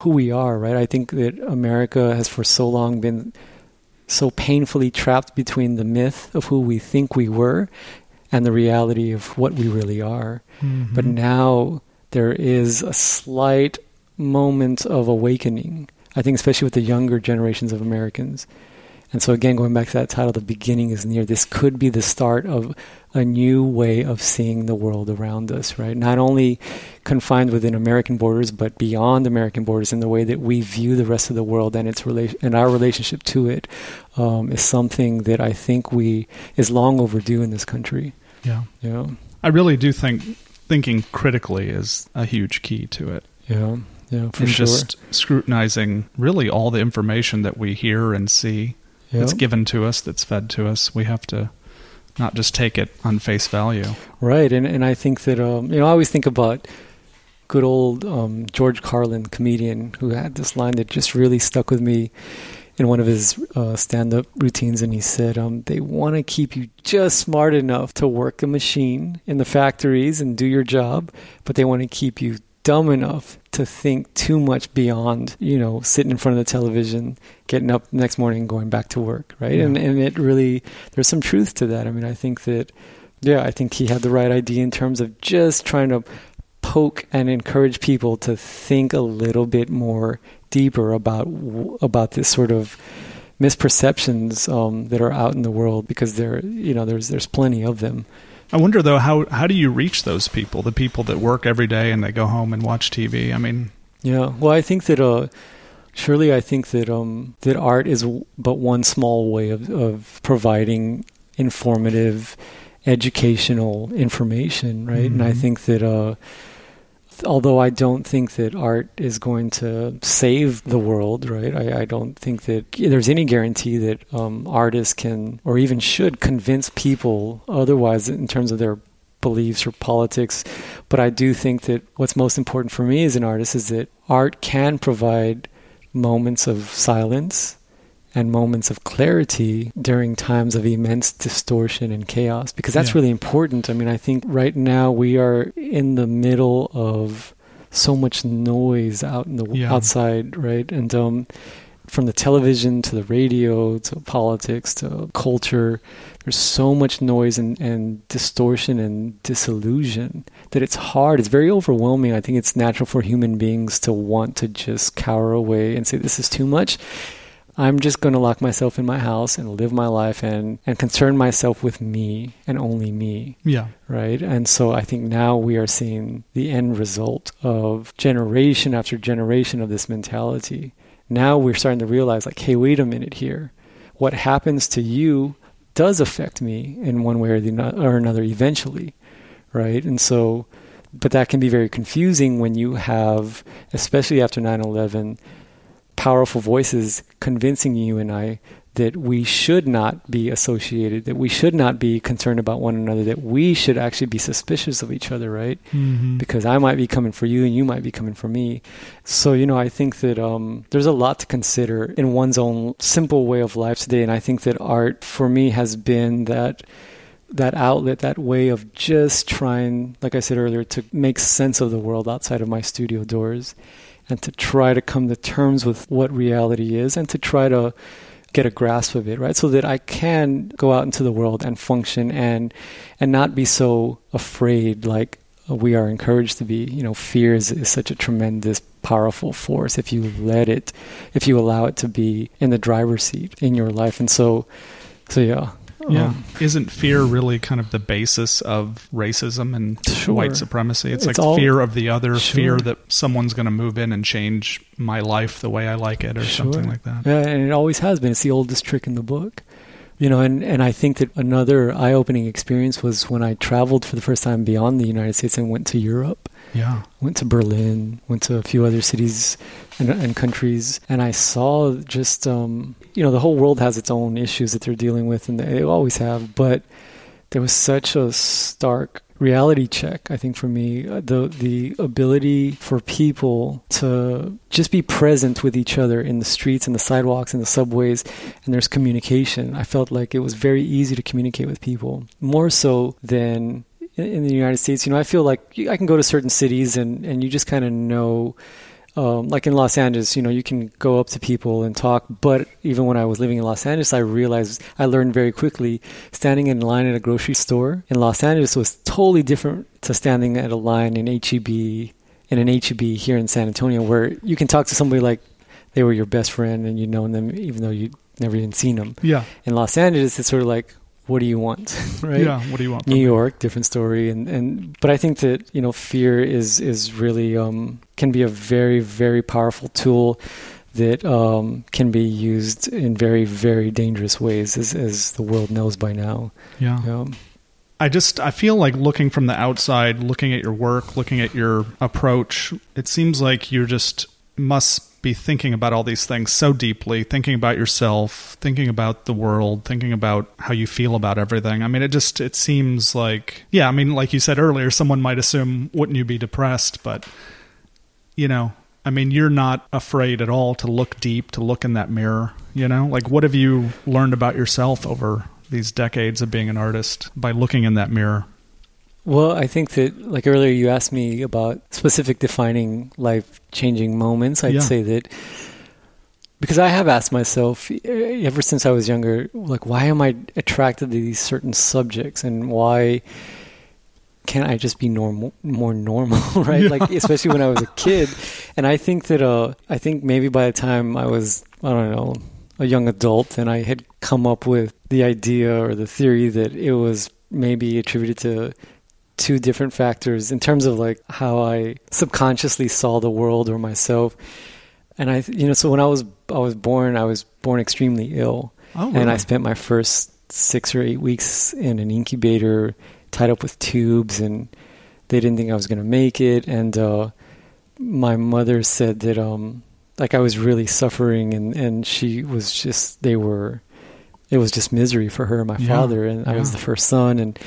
who we are, right? I think that America has for so long been so painfully trapped between the myth of who we think we were and the reality of what we really are. Mm-hmm. But now there is a slight moment of awakening. I think, especially with the younger generations of Americans, and so, again, going back to that title, The Beginning is Near, this could be the start of a new way of seeing the world around us, right? Not only confined within American borders, but beyond American borders in the way that we view the rest of the world and its rela- and our relationship to it um, is something that I think we is long overdue in this country. Yeah. Yeah. I really do think thinking critically is a huge key to it. Yeah. Yeah, for and sure. just scrutinizing really all the information that we hear and see yep. that's given to us, that's fed to us. We have to not just take it on face value. Right, and and I think that um, you know I always think about good old um, George Carlin, comedian, who had this line that just really stuck with me in one of his uh, stand-up routines, and he said, um, "They want to keep you just smart enough to work a machine in the factories and do your job, but they want to keep you dumb enough to think too much beyond, you know, sitting in front of the television, getting up the next morning and going back to work, right? Yeah. And and it really there's some truth to that. I mean, I think that yeah, I think he had the right idea in terms of just trying to poke and encourage people to think a little bit more deeper about about this sort of misperceptions um, that are out in the world because there you know there's there's plenty of them. I wonder though how how do you reach those people, the people that work every day and they go home and watch TV? I mean, Yeah, well, I think that uh, surely I think that um, that art is but one small way of of providing informative, educational information, right? And I Mhm. think that uh, although I don't think that art is going to save the world, right? I, I don't think that there's any guarantee that um, artists can or even should convince people otherwise in terms of their beliefs or politics. But I do think that what's most important for me as an artist is that art can provide moments of silence and moments of clarity during times of immense distortion and chaos because that's Yeah. really important. I mean, I think right now we are in the middle of so much noise out in the Yeah. outside, right? And um from the television to the radio to politics to culture, there's so much noise and, and distortion and disillusion that it's hard. It's very overwhelming. I think it's natural for human beings to want to just cower away and say, This is too much. I'm just going to lock myself in my house and live my life and, and concern myself with me and only me yeah, right? And so I think now we are seeing the end result of generation after generation of this mentality. Now we're starting to realize, like, hey, wait a minute here. What happens to you does affect me in one way or, the, or another eventually, right? And so, but that can be very confusing when you have, especially after 9 11, powerful voices convincing you and I that we should not be associated, that we should not be concerned about one another, that we should actually be suspicious of each other, right? mm-hmm. Because I might be coming for you and you might be coming for me. So, you know, I think that um, there's a lot to consider in one's own simple way of life today. And I think that art for me has been that that outlet, that way of just trying, like I said earlier, to make sense of the world outside of my studio doors and to try to come to terms with what reality is and to try to get a grasp of it, right? So that I can go out into the world and function and and not be so afraid like we are encouraged to be. You know, fear is, is such a tremendous powerful force if you let it if you allow it to be in the driver's seat in your life. And so so yeah. Yeah. Um, Isn't fear really kind of the basis of racism and Sure. white supremacy? It's, It's like all- fear of the other, fear that someone's going to move in and change my life the way I like it or something like that. Yeah, and it always has been. It's the oldest trick in the book. You know, and, and I think that another eye opening experience was when I traveled for the first time beyond the United States and went to Europe. Yeah. Went to Berlin, went to a few other cities and, and countries, and I saw just, um, you know, the whole world has its own issues that they're dealing with, and they always have, but there was such a stark reality check i think for me Uh, the the ability for people to just be present with each other in the streets and the sidewalks and the subways and there's communication. I felt like it was very easy to communicate with people more so than in, in the united states. You know i feel like i can go to certain cities and and you just kind of know um, like in Los Angeles, you know, you can go up to people and talk. But even when I was living in Los Angeles, I realized I learned very quickly standing in line at a grocery store in Los Angeles was totally different to standing at a line in HEB in an HEB here in San Antonio, where you can talk to somebody like they were your best friend and you've known them even though you never even seen them. Yeah. In Los Angeles, it's sort of like, what do you want, right? Yeah. What do you want? New me? York, different story, and and but I think that you know fear is is really um, can be a very very powerful tool that um, can be used in very very dangerous ways, as as the world knows by now. Yeah. Um, I just I feel like looking from the outside, looking at your work, looking at your approach, it seems like you're just must be thinking about all these things so deeply, thinking about yourself, thinking about the world, thinking about how you feel about everything. I mean, it just it seems like yeah, I mean, like you said earlier, someone might assume wouldn't you be depressed, but you know, I mean, you're not afraid at all to look deep, to look in that mirror, you know? Like what have you learned about yourself over these decades of being an artist by looking in that mirror? Well, I think that, like earlier, you asked me about specific defining life changing moments. I'd Yeah. say that because I have asked myself ever since I was younger, like, why am I attracted to these certain subjects and why can't I just be normal, more normal, right? Yeah. Like, especially when I was a kid. And I think that, uh, I think maybe by the time I was, I don't know, a young adult and I had come up with the idea or the theory that it was maybe attributed to two different factors in terms of like how I subconsciously saw the world or myself. And I, you know, so when I was I was born, I was born extremely ill, Oh, and I spent my first six or eight weeks in an incubator, tied up with tubes, and they didn't think I was going to make it. And uh, my mother said that um, like I was really suffering, and and she was just they were, it was just misery for her and my Yeah, father, and I was the first son, and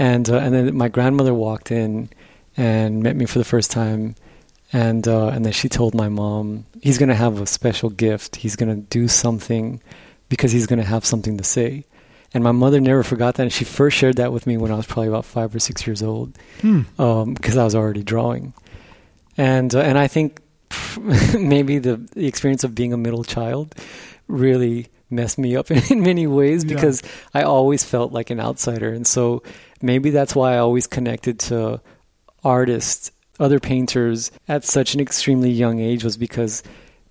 and uh, and then my grandmother walked in and met me for the first time. And uh, and then she told my mom he's going to have a special gift. He's going to do something because he's going to have something to say. And my mother never forgot that. And she first shared that with me when i was probably about five or six years old Hmm. because i was already drawing. And uh, and i think maybe the, the experience of being a middle child really messed me up in many ways Yeah. because I always felt like an outsider. And so maybe that's why I always connected to artists, other painters at such an extremely young age was because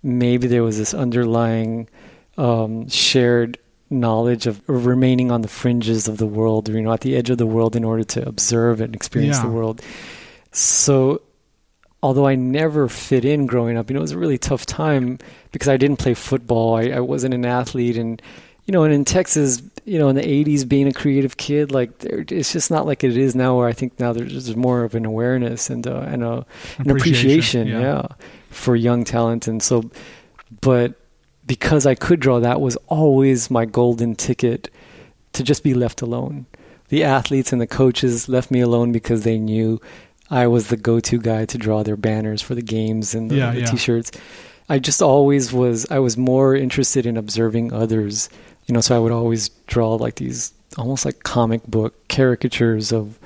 maybe there was this underlying um, shared knowledge of remaining on the fringes of the world, or, you know, at the edge of the world in order to observe and experience Yeah. the world. So although I never fit in growing up, you know, it was a really tough time because I didn't play football. I, I wasn't an athlete. And, you know, and in Texas, you know, in the 80s, being a creative kid, like, it's just not like it is now where I think now there's, there's more of an awareness and, uh, and a, an appreciation, yeah. for young talent. And so, but because I could draw, that was always my golden ticket to just be left alone. The athletes and the coaches left me alone because they knew I was the go-to guy to draw their banners for the games and the, Yeah, the yeah. t-shirts. I just always was. I was more interested in observing others, you know. So I would always draw like these almost like comic book caricatures of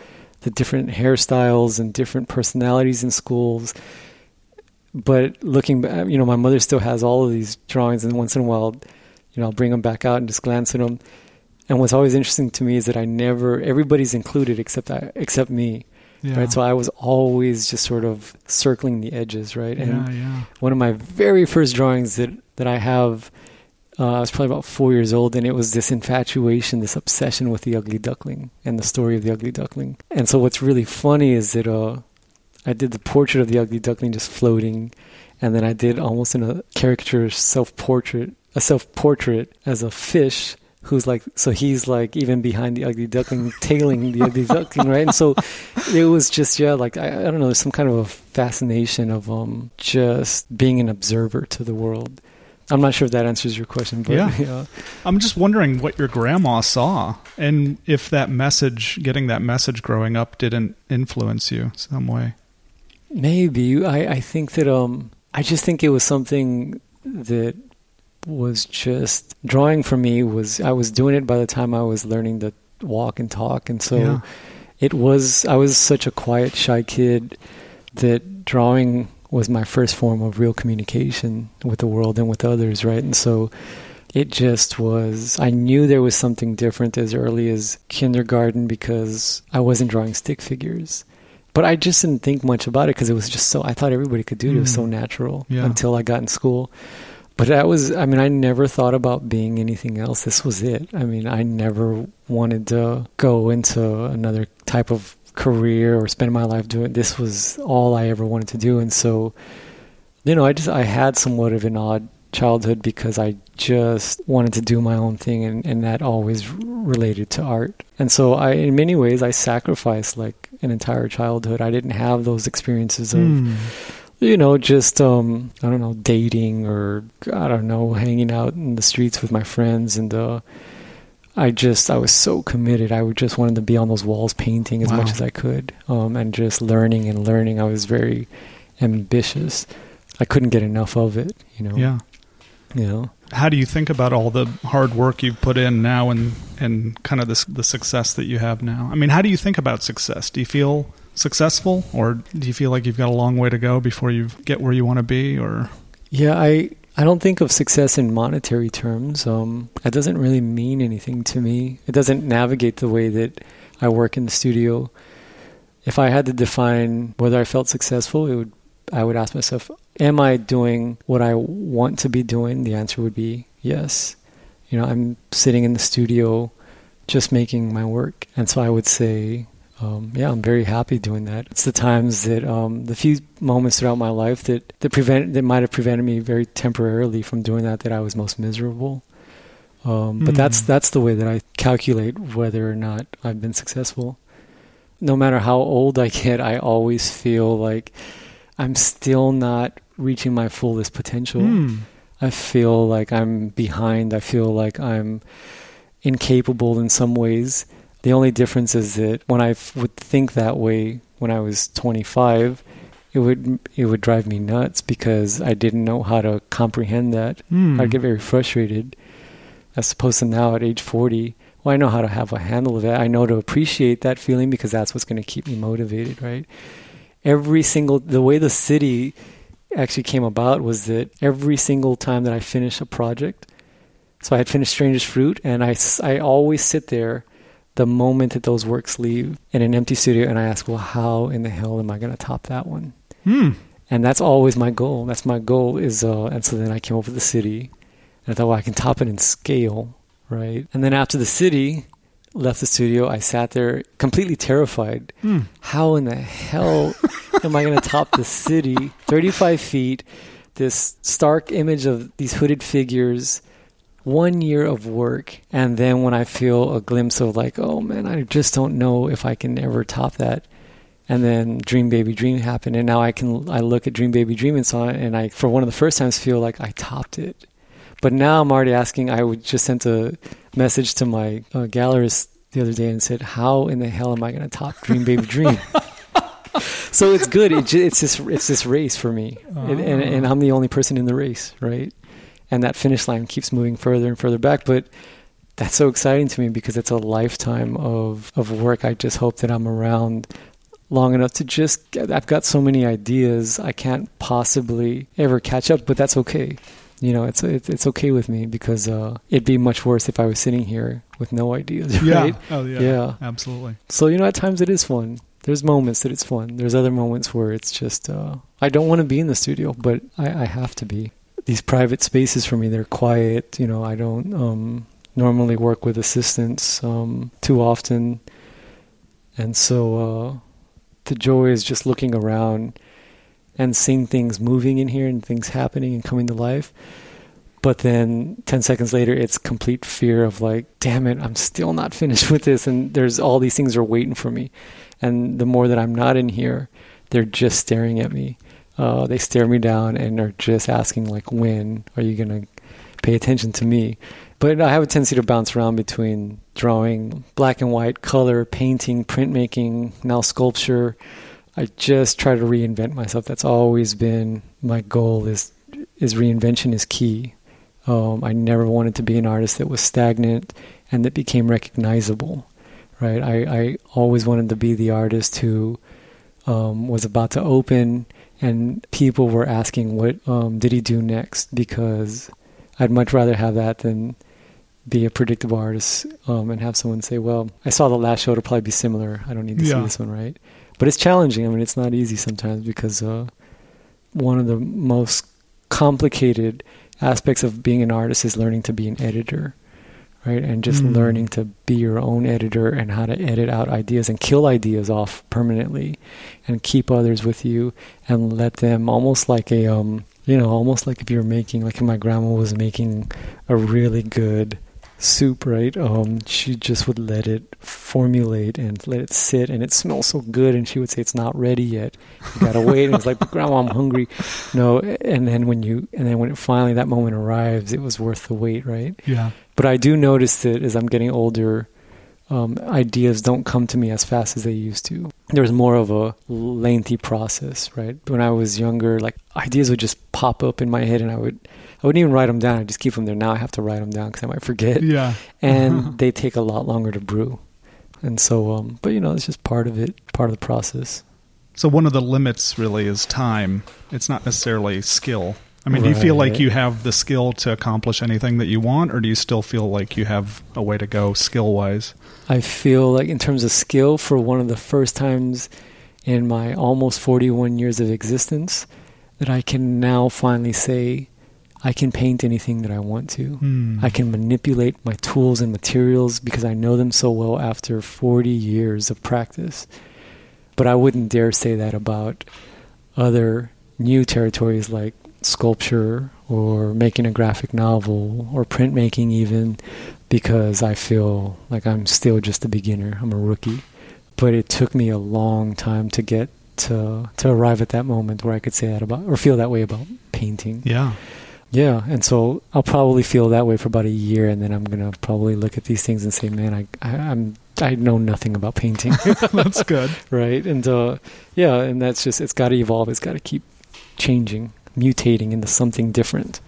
the different hairstyles and different personalities in schools. But looking back, you know, my mother still has all of these drawings, and once in a while, you know, I'll bring them back out and just glance at them. And what's always interesting to me is that I never, everybody's included except I, except me, Yeah. right? So I was always just sort of circling the edges, right? And yeah, yeah. one of my very first drawings that that I have, uh, I was probably about four years old, and it was this infatuation, this obsession with the ugly duckling and the story of the ugly duckling. And so what's really funny is that uh, I did the portrait of the ugly duckling just floating, and then I did almost in a caricature self portrait, a self portrait as a fish. Who's like so he's like even behind the ugly duckling, tailing the ugly duckling, right? And so it was just yeah, like I, I don't know, there's some kind of a fascination of um just being an observer to the world. I'm not sure if that answers your question, but Yeah. yeah. I'm just wondering what your grandma saw and if that message, getting that message growing up, didn't influence you some way. Maybe I, I think that um I just think it was something that was just drawing for me was I was doing it by the time I was learning to walk and talk and so Yeah. it was I was such a quiet shy kid that drawing was my first form of real communication with the world and with others right and so it just was I knew there was something different as early as kindergarten because I wasn't drawing stick figures but I just didn't think much about it because it was just so I thought everybody could do it. It was so Mm. natural Yeah. until I got in school. But that was I mean I never thought about being anything else. This was it. I mean I never wanted to go into another type of career or spend my life doing this was all I ever wanted to do and so you know I just I had somewhat of an odd childhood because I just wanted to do my own thing and, and that always related to art. And so I in many ways I sacrificed like an entire childhood. I didn't have those experiences of Hmm. You know, just um I don't know, dating or I don't know, hanging out in the streets with my friends and uh I just I was so committed. I would just wanted to be on those walls painting as Wow. much as I could. Um and just learning and learning. I was very ambitious. I couldn't get enough of it, you know. Yeah. You know. How do you think about all the hard work you've put in now and and kind of this the success that you have now. I mean, how do you think about success? Do you feel successful, or do you feel like you've got a long way to go before you get where you want to be? Or yeah, I I don't think of success in monetary terms. Um, that doesn't really mean anything to me. It doesn't navigate the way that I work in the studio. If I had to define whether I felt successful, it would I would ask myself, am I doing what I want to be doing? The answer would be yes. You know, I'm sitting in the studio just making my work. And so I would say, um, yeah, I'm very happy doing that. It's the times that um, the few moments throughout my life that that prevent that might have prevented me very temporarily from doing that that I was most miserable. Um, but mm. that's that's the way that I calculate whether or not I've been successful. No matter how old I get, I always feel like I'm still not reaching my fullest potential. Mm. I feel like I'm behind. I feel like I'm incapable in some ways. The only difference is that when I f- would think that way when I was 25, it would it would drive me nuts because I didn't know how to comprehend that. Mm. I'd get very frustrated. As opposed to now at age 40, well, I know how to have a handle of it. I know to appreciate that feeling because that's what's going to keep me motivated, right? Every single the way the city actually came about was that every single time that I finished a project, so I had finished Stranger's Fruit, and I, I always sit there the moment that those works leave in an empty studio, and I ask, well, how in the hell am I going to top that one? Hmm. And that's always my goal. That's my goal is, uh, and so then I came over to the city, and I thought, well, I can top it in scale, right? And then after the city, left the studio, I sat there completely terrified. Mm. How in the hell am I going to top the city? 35 feet, this stark image of these hooded figures, one year of work. And then when I feel a glimpse of, like, oh man, I just don't know if I can ever top that. And then Dream Baby Dream happened, and now I can I look at Dream Baby Dream and saw it and I for one of the first times feel like I topped it. But now I'm already asking. I would just sent a message to my uh, gallerist the other day and said, "How in the hell am I going to top Dream Baby Dream?" so it's good. It, it's this it's this race for me, oh. and, and I'm the only person in the race, right? And that finish line keeps moving further and further back, but that's so exciting to me because it's a lifetime of of work. I just hope that I'm around long enough to just get, I've got so many ideas I can't possibly ever catch up, but that's okay you know, it's it's, it's okay with me because uh, it'd be much worse if I was sitting here with no ideas. Right? Yeah. Oh yeah. Yeah. Absolutely. So you know, at times it is fun. There's moments that it's fun. There's other moments where it's just uh, I don't want to be in the studio, but I, I have to be. These private spaces for me, they're quiet. You know, I don't um, normally work with assistants um, too often, and so uh, the joy is just looking around and seeing things moving in here and things happening and coming to life. But then 10 seconds later, it's complete fear of like, damn it, I'm still not finished with this. And there's all these things are waiting for me. And the more that I'm not in here, they're just staring at me. Uh, they stare me down and are just asking like, when are you going to pay attention to me? But I have a tendency to bounce around between drawing, black and white, color, painting, printmaking, now sculpture, I just try to reinvent myself. That's always been my goal. Is is reinvention is key. Um, I never wanted to be an artist that was stagnant and that became recognizable. Right. I, I always wanted to be the artist who um, was about to open and people were asking what um, did he do next because I'd much rather have that than be a predictable artist um, and have someone say, "Well, I saw the last show; it'll probably be similar. I don't need to yeah. see this one, right?" but it's challenging. I mean, it's not easy sometimes because uh, one of the most complicated aspects of being an artist is learning to be an editor, right? And just mm. learning to be your own editor and how to edit out ideas and kill ideas off permanently, and keep others with you and let them almost like a um, you know, almost like if you're making like if my grandma was making a really good soup, right? Um, she just would let it formulate and let it sit, and it smells so good. And she would say, "It's not ready yet. You gotta wait." And it's like, "Grandma, I'm hungry." No, and then when you, and then when it finally that moment arrives, it was worth the wait, right? Yeah. But I do notice that as I'm getting older, um, ideas don't come to me as fast as they used to. There's more of a lengthy process, right? When I was younger, like ideas would just pop up in my head, and I would I wouldn't even write them down. I just keep them there. Now I have to write them down because I might forget. Yeah, and they take a lot longer to brew. And so, um, but you know, it's just part of it, part of the process. So one of the limits really is time. It's not necessarily skill. I mean, right. do you feel like you have the skill to accomplish anything that you want, or do you still feel like you have a way to go skill wise? I feel like, in terms of skill, for one of the first times in my almost 41 years of existence, that I can now finally say, I can paint anything that I want to. Mm. I can manipulate my tools and materials because I know them so well after 40 years of practice. But I wouldn't dare say that about other new territories like sculpture or making a graphic novel or printmaking even because I feel like I'm still just a beginner. I'm a rookie. But it took me a long time to get to to arrive at that moment where I could say that about or feel that way about painting. Yeah. Yeah, and so I'll probably feel that way for about a year, and then I'm gonna probably look at these things and say, "Man, I, I am I know nothing about painting." that's good, right? And uh, yeah, and that's just it's got to evolve. It's got to keep changing mutating into something different.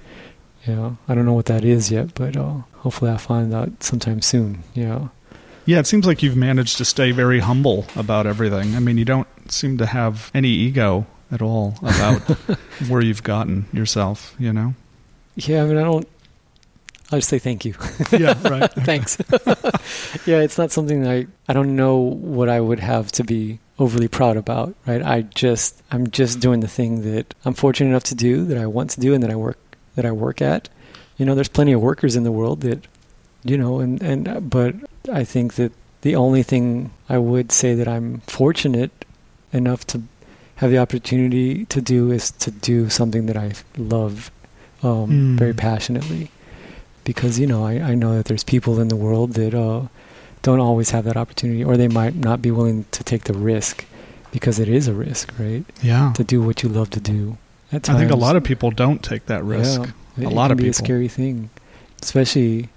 Yeah, I don't know what that is yet, but uh, hopefully I'll find out sometime soon. Yeah. Yeah, it seems like you've managed to stay very humble about everything. I mean, you don't seem to have any ego at all about where you've gotten yourself, you know? Yeah, I mean, I don't. I'll just say thank you. yeah, right. Thanks. yeah, it's not something I I don't know what I would have to be overly proud about, right? I just I'm just doing the thing that I'm fortunate enough to do, that I want to do, and that I work that I work at. You know, there's plenty of workers in the world that, you know, and and but I think that the only thing I would say that I'm fortunate enough to have the opportunity to do is to do something that I love um, mm. very passionately, because you know I I know that there's people in the world that. Uh, don't always have that opportunity, or they might not be willing to take the risk because it is a risk, right? Yeah. To do what you love to do. I think a lot of people don't take that risk. Yeah, a lot of people. Be a scary thing, especially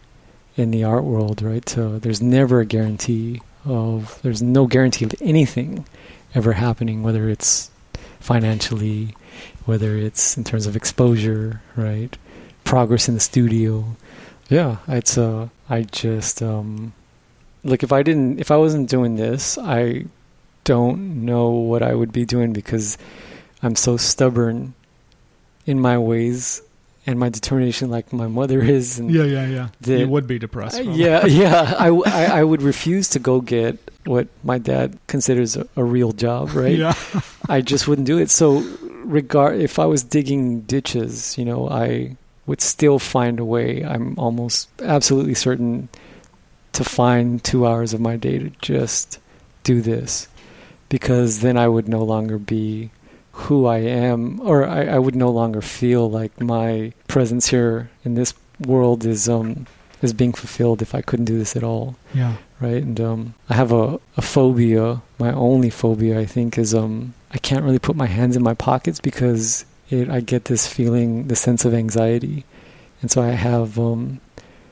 in the art world, right? So there's never a guarantee of there's no guarantee of anything ever happening, whether it's financially, whether it's in terms of exposure, right? Progress in the studio. Yeah, it's uh I just um like if I didn't if I wasn't doing this, I don't know what I would be doing because I'm so stubborn in my ways and my determination like my mother is and yeah yeah yeah. That, you would be depressed yeah yeah. I, I, I, would refuse to go get what my dad considers a, a real job right? Yeah. I just wouldn't do it. So regard if i was digging ditches you know i would still find a way. I'm almost absolutely certain to find two hours of my day to just do this because then I would no longer be who I am, or I, I, would no longer feel like my presence here in this world is um is being fulfilled if I couldn't do this at all. Yeah. Right. And um, I have a, a phobia. My only phobia, I think, is um I can't really put my hands in my pockets because it I get this feeling, the sense of anxiety, and so I have um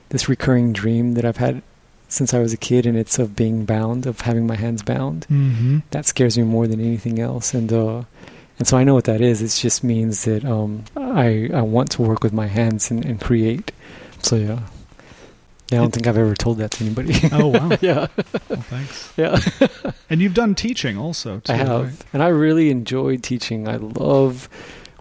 this recurring dream that I've had since I was a kid, and it's of being bound, of having my hands bound. Mm-hmm. That scares me more than anything else, and uh, and so I know what that is. It just means that um, I I want to work with my hands and, and create. So yeah. Yeah, I don't think I've ever told that to anybody. Oh wow! yeah. Well, thanks. Yeah. and you've done teaching also. Too, I have, right? and I really enjoy teaching. I love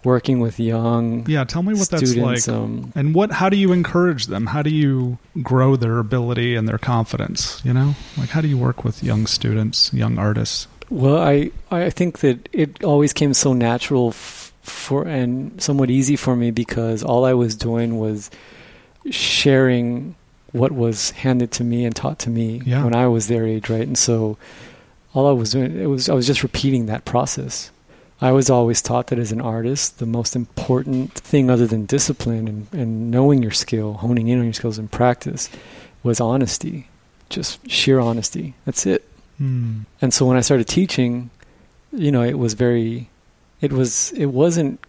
working with young yeah tell me what students, that's like. um, and what how do you encourage them? How do you grow their ability and their confidence you know? Like how do you work with young students young artists? Well i i think that it always came so natural f- for and somewhat easy for me because all i was doing was sharing what was handed to me and taught to me yeah. when i was their age right? And so all i was doing it was i was just repeating that process I was always taught that as an artist, the most important thing other than discipline and, and knowing your skill, honing in on your skills and practice, was honesty. Just sheer honesty. That's it. Mm. And so when I started teaching, you know, it was very, it was, it wasn't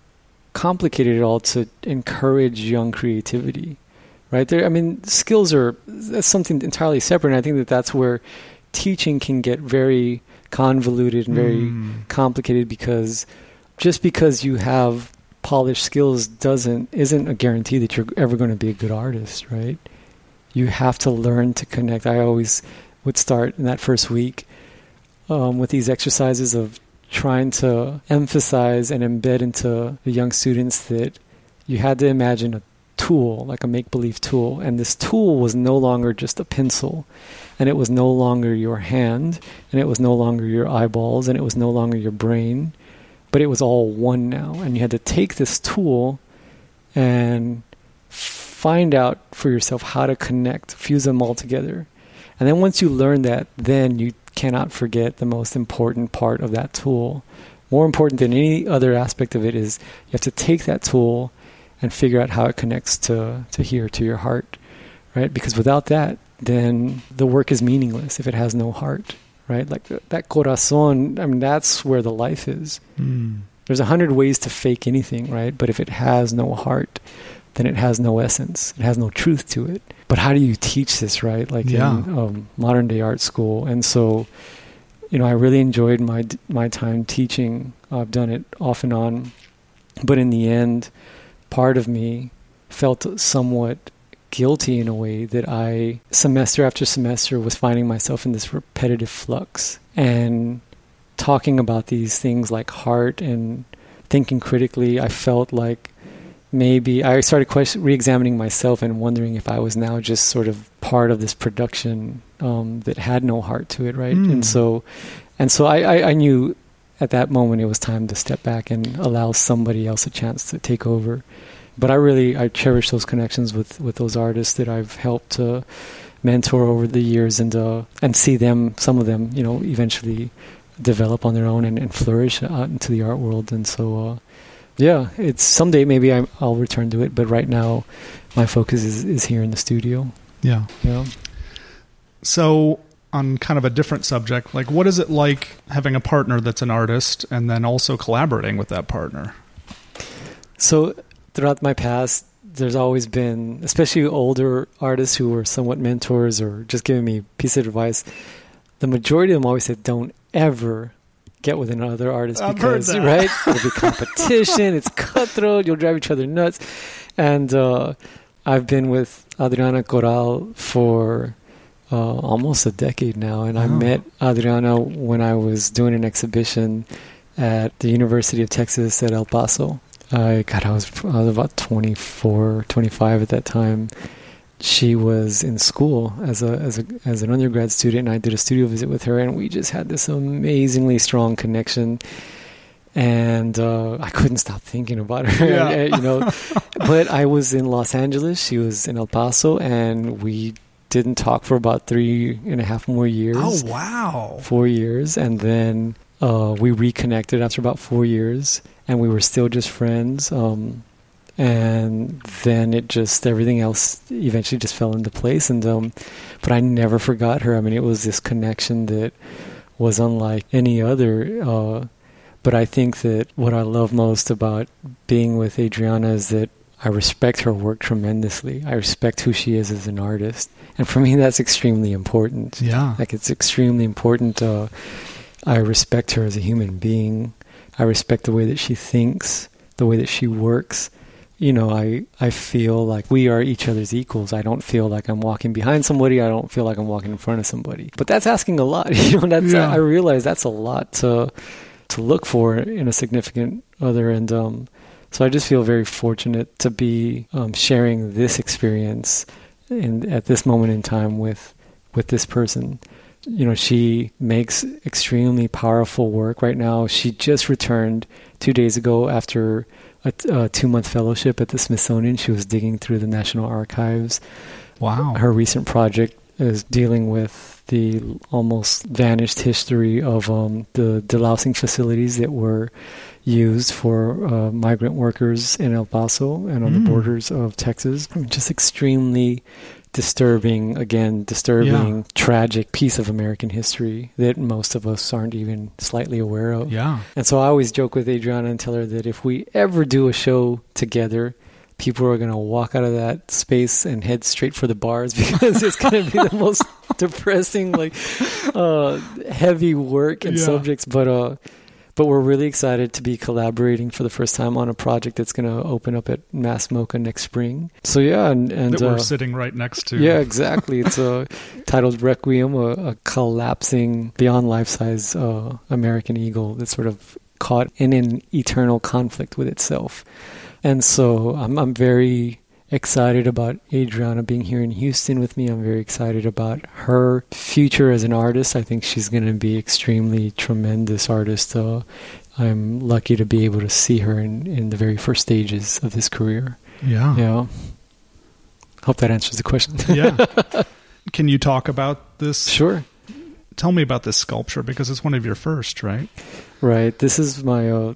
complicated at all to encourage young creativity, right? There, I mean, skills are that's something entirely separate. And I think that that's where teaching can get very convoluted and very Mm. complicated because just because you have polished skills doesn't isn't a guarantee that you're ever going to be a good artist, right? You have to learn to connect. I always would start in that first week um, with these exercises of trying to emphasize and embed into the young students that you had to imagine a tool, like a make believe tool, and this tool was no longer just a pencil, and it was no longer your hand, and it was no longer your eyeballs, and it was no longer your brain, but it was all one now. And you had to take this tool and find out for yourself how to connect, fuse them all together. And then once you learn that, then you cannot forget the most important part of that tool. More important than any other aspect of it is you have to take that tool and figure out how it connects to, to here, to your heart, right? Because without that, then the work is meaningless if it has no heart, right? Like th- that corazon, I mean, that's where the life is. Mm. There's a hundred ways to fake anything, right? But if it has no heart, then it has no essence. It has no truth to it. But how do you teach this, right? Like Yeah. in um, modern day art school, and so, you know, I really enjoyed my my time teaching. I've done it off and on, but in the end, part of me felt somewhat guilty in a way that I semester after semester was finding myself in this repetitive flux and talking about these things like heart and thinking critically. I felt like maybe I started question, re-examining myself and wondering if I was now just sort of part of this production um, that had no heart to it, right? Mm. And so, and so I, I, I knew at that moment it was time to step back and allow somebody else a chance to take over. But I really I cherish those connections with, with those artists that I've helped to mentor over the years and uh, and see them some of them you know eventually develop on their own and, and flourish out into the art world. And so, uh, yeah, it's someday maybe I, I'll return to it, but right now my focus is, is here in the studio. Yeah. Yeah. So, on kind of a different subject, like what is it like having a partner that's an artist and then also collaborating with that partner? So throughout my past, there's always been, especially older artists who were somewhat mentors or just giving me piece of advice. The majority of them always said, "Don't ever get with another artist I've because right, it'll be competition. it's cutthroat. You'll drive each other nuts." And uh, I've been with Adriana Corral for uh, almost a decade now, and I Oh. met Adriana when I was doing an exhibition at the University of Texas at El Paso. I God, I was, I was about 24, 25 at that time. She was in school as a as a as an undergrad student, and I did a studio visit with her, and we just had this amazingly strong connection. And uh, I couldn't stop thinking about her, Yeah. you know. but I was in Los Angeles; she was in El Paso, and we didn't talk for about three and a half more years Oh wow! four years, and then uh, we reconnected after about four years, and we were still just friends. Um, and then it just everything else eventually just fell into place. And um, but I never forgot her. I mean, it was this connection that was unlike any other. Uh, but I think that what I love most about being with Adriana is that I respect her work tremendously. I respect who she is as an artist, and for me, that's extremely important. Yeah, Like it's extremely important. Uh, I respect her as a human being. I respect the way that she thinks, the way that she works. You know, I I feel like we are each other's equals. I don't feel like I'm walking behind somebody. I don't feel like I'm walking in front of somebody. But that's asking a lot. You know, that's Yeah. I realize that's a lot to to look for in a significant other. And um, so I just feel very fortunate to be um, sharing this experience in, at this moment in time with with this person. You know, she makes extremely powerful work right now. She just returned two days ago after a, t- a two month fellowship at the Smithsonian. She was digging through the National Archives. wow. Her recent project is dealing with the almost vanished history of um, the delousing facilities that were used for uh, migrant workers in El Paso and on Mm. the borders of Texas. I mean, just extremely disturbing, again, disturbing, Yeah. tragic piece of American history that most of us aren't even slightly aware of. yeah, And so I always joke with Adriana and tell her that if we ever do a show together, people are going to walk out of that space and head straight for the bars because it's going to be the most depressing, like uh, heavy work and Yeah. subjects. But uh, but we're really excited to be collaborating for the first time on a project that's going to open up at Mass MoCA next spring. So yeah, and, and that we're uh, sitting right next to. yeah, exactly. It's uh, titled Requiem, a, a collapsing, beyond life size uh, American eagle that's sort of caught in an eternal conflict with itself. And so I'm, I'm very excited about Adriana being here in Houston with me. I'm very excited about her future as an artist. I think she's going to be extremely tremendous artist. So I'm lucky to be able to see her in, in the very first stages of this career. Yeah. Yeah. Hope that answers the question. yeah. Can you talk about this? Sure. Tell me about this sculpture because it's one of your first, right? Right. This is my uh,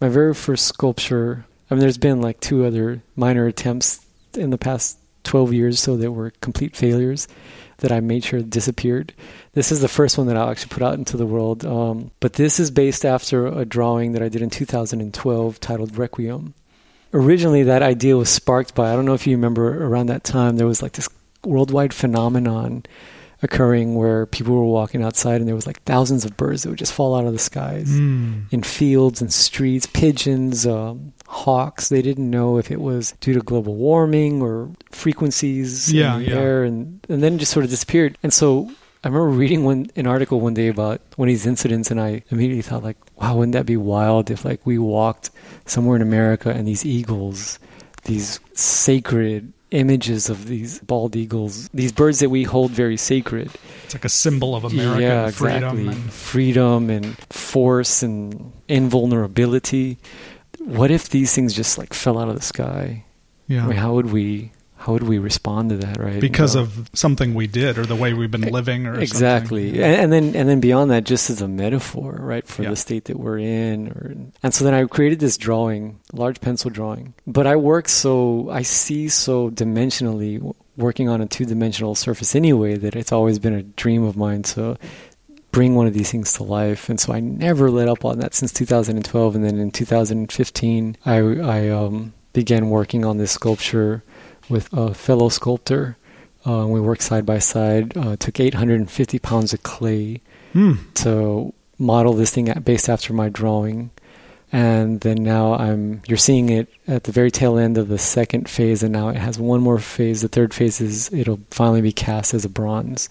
my very first sculpture. I mean, there's been like two other minor attempts in the past 12 years, so that were complete failures that I made sure disappeared. This is the first one that I'll actually put out into the world. Um, but this is based after a drawing that I did in 2012 titled Requiem. Originally, that idea was sparked by I don't know if you remember around that time there was like this worldwide phenomenon occurring where people were walking outside and there was like thousands of birds that would just fall out of the skies Mm. in fields and streets, pigeons, um, hawks. They didn't know if it was due to global warming or frequencies Yeah, in the yeah. air, and and then it just sort of disappeared. And so I remember reading one an article one day about one of these incidents, and I immediately thought like, wow, wouldn't that be wild if like we walked somewhere in America and these eagles, these sacred images of these bald eagles, these birds that we hold very sacred, It's like a symbol of American yeah, freedom. exactly. And, Freedom and force and invulnerability. What if these things just like fell out of the sky? yeah. I mean, how would we how would we respond to that, right? because of something we did or the way we've been living or exactly something. and, and then and then beyond that just as a metaphor right for Yeah. the state that we're in or, and so then i created this drawing large pencil drawing but i work so i see so dimensionally working on a two-dimensional surface anyway that it's always been a dream of mine to bring one of these things to life and so i never let up on that since 2012 and then in 2015 i i um began working on this sculpture with a fellow sculptor uh, we worked side by side. Uh, took 850 pounds of clay Hmm. to model this thing based after my drawing, and then now I'm. You're seeing it at the very tail end of the second phase, and now it has one more phase. The third phase is it'll finally be cast as a bronze,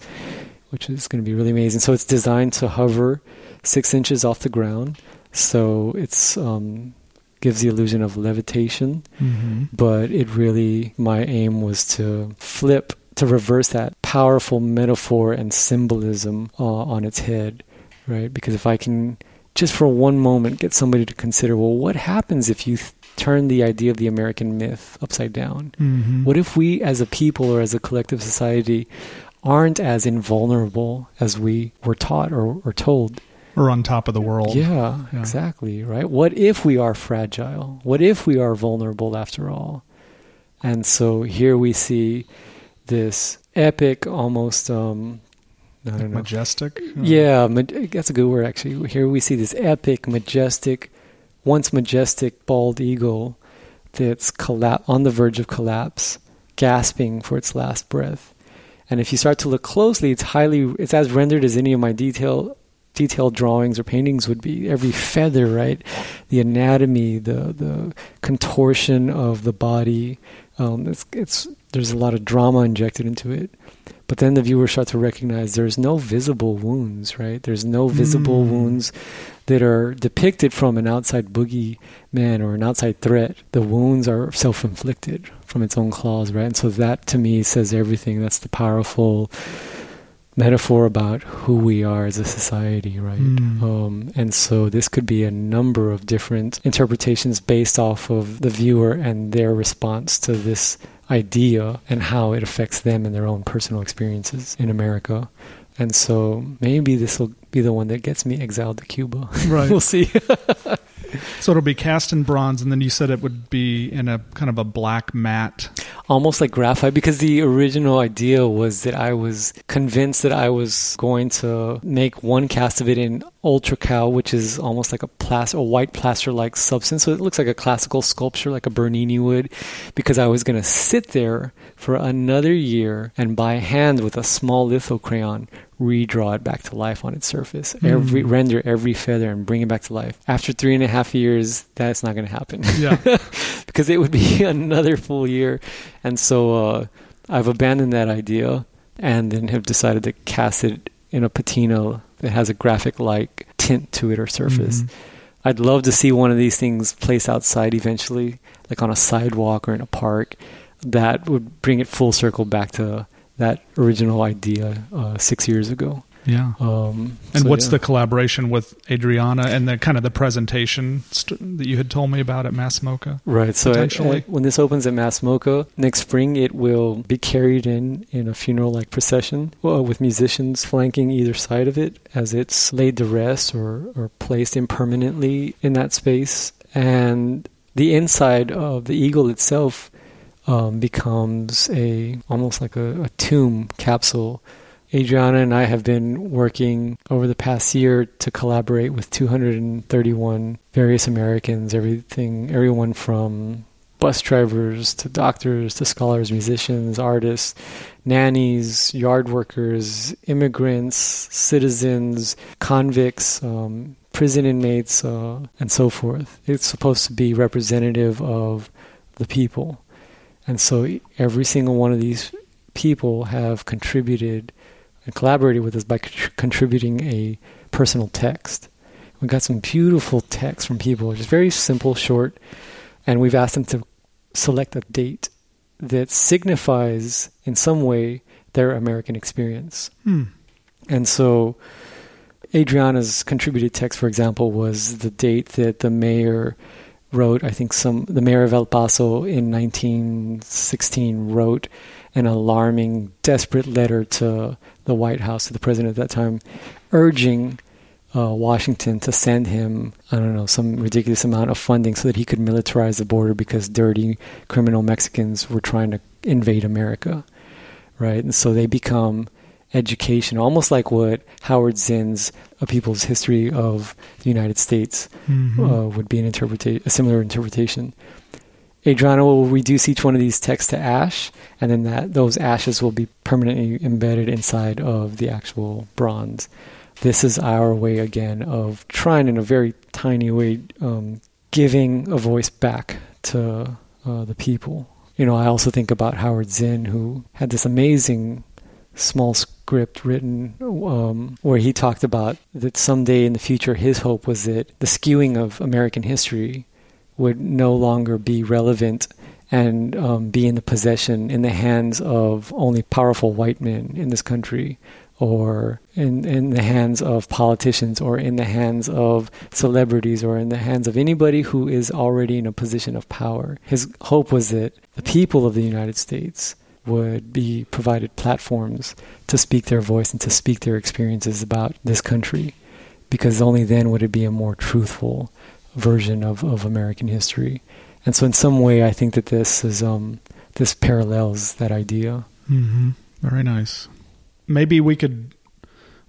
which is going to be really amazing. So it's designed to hover six inches off the ground, so it's um, gives the illusion of levitation hmm but it really my aim was to flip to reverse that powerful metaphor and symbolism uh, on its head right? Because if i can just for one moment get somebody to consider well what happens if you th- turn the idea of the american myth upside down? Hmm what if we as a people or as a collective society aren't as invulnerable as we were taught or, or told We're on top of the world. yeah, Yeah. exactly. Right. What if we are fragile? What if we are vulnerable after all? And so here we see this epic, almost, um, I don't know. Majestic. Yeah, ma- that's a good word, actually. Here we see this epic, majestic, once majestic bald eagle that's colla- on the verge of collapse, gasping for its last breath. And if you start to look closely, it's highly, it's as rendered as any of my detail, detailed drawings or paintings would be. Every feather, right? The anatomy, the the contortion of the body. Um, it's, it's there's a lot of drama injected into it. But then the viewers start to recognize there's no visible wounds, right? There's no visible Mm. wounds that are depicted from an outside boogie man or an outside threat. The wounds are self inflicted from its own claws, right? And so that to me says everything. That's the powerful metaphor about who we are as a society, right? Mm. Um, and so this could be a number of different interpretations based off of the viewer and their response to this idea and how it affects them and their own personal experiences in America. And so maybe this will be the one that gets me exiled to Cuba. Right. we'll see. so it'll be cast in bronze, and then you said it would be in a kind of a black matte. Almost like graphite, because the original idea was that I was convinced that I was going to make one cast of it in ultracal, which is almost like a plaster, a white plaster-like substance. So it looks like a classical sculpture, like a Bernini would, because I was going to sit there for another year and by hand with a small litho crayon redraw it back to life on its surface, mm. every render every feather and bring it back to life. After three and a half years, that's not going to happen. Yeah, because it would be another full year, and so uh, I've abandoned that idea and then have decided to cast it in a patina that has a graphic-like tint to it or surface. Mm-hmm. I'd love to see one of these things placed outside eventually, like on a sidewalk or in a park. That would bring it full circle back to that original idea uh, six years ago. Yeah. Um, and so, what's yeah. the collaboration with Adriana and the kind of the presentation st- that you had told me about at Mass MoCA? Right. So when this opens at Mass MoCA next spring, it will be carried in in a funeral-like procession uh, with musicians flanking either side of it as it's laid to rest or, or placed impermanently in that space. And the inside of the eagle itself um, becomes a almost like a, a tomb capsule. Adriana and I have been working over the past year to collaborate with 231 various Americans, everything, everyone from bus drivers to doctors to scholars, musicians, artists, nannies, yard workers, immigrants, citizens, convicts, um, prison inmates, uh, and so forth. It's supposed to be representative of the people. And so every single one of these people have contributed and collaborated with us by contributing a personal text. We got some beautiful texts from people, just very simple, short, and we've asked them to select a date that signifies in some way their American experience. Hmm. And so Adriana's contributed text, for example, was the date that the mayor wrote, I think some the mayor of El Paso in 1916 wrote an alarming, desperate letter to the White House, to the president at that time, urging uh, Washington to send him, I don't know, some ridiculous amount of funding so that he could militarize the border because dirty criminal Mexicans were trying to invade America, right? And so they become education, almost like what Howard Zinn's A People's History of the United States mm-hmm. uh, would be an interpretation, a similar interpretation. Adriana will reduce each one of these texts to ash, and then that those ashes will be permanently embedded inside of the actual bronze. This is our way again of trying, in a very tiny way, um, giving a voice back to uh, the people. You know, I also think about Howard Zinn, who had this amazing small script written um, where he talked about that someday in the future his hope was that the skewing of American history would no longer be relevant and um, be in the possession in the hands of only powerful white men in this country or in, in the hands of politicians or in the hands of celebrities or in the hands of anybody who is already in a position of power. His hope was that the people of the United States would be provided platforms to speak their voice and to speak their experiences about this country, because only then would it be a more truthful version of, of American history. And so, in some way, I think that this is um, this parallels that idea. Mm-hmm. Very nice. Maybe we could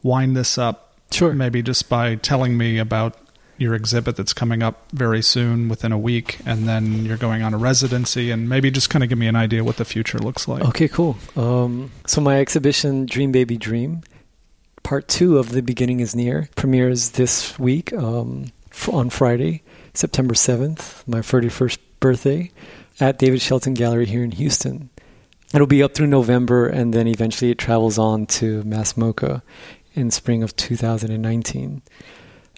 wind this up. Sure. Maybe just by telling me about your exhibit that's coming up very soon within a week and then you're going on a residency and maybe just kind of give me an idea what the future looks like okay cool um, so my exhibition dream baby dream part two of the beginning is near premieres this week um, on friday september 7th my 31st birthday at david shelton gallery here in houston it'll be up through november and then eventually it travels on to mass MoCA in spring of 2019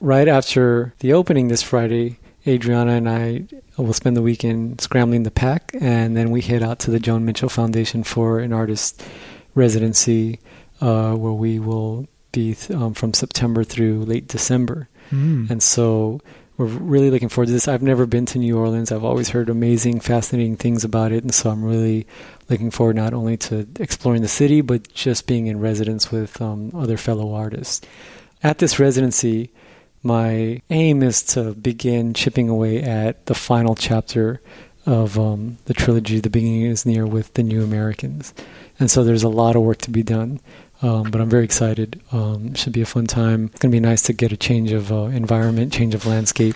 right after the opening this Friday, Adriana and I will spend the weekend scrambling the pack, and then we head out to the Joan Mitchell Foundation for an artist residency, uh, where we will be um, from September through late December. Mm. And so we're really looking forward to this. I've never been to New Orleans. I've always heard amazing, fascinating things about it, and so I'm really looking forward not only to exploring the city, but just being in residence with um, other fellow artists. At this residency, my aim is to begin chipping away at the final chapter of um, the trilogy, The Beginning is Near, with the New Americans. And so there's a lot of work to be done. Um, but I'm very excited. Um, should be a fun time. It's going to be nice to get a change of uh, environment, change of landscape,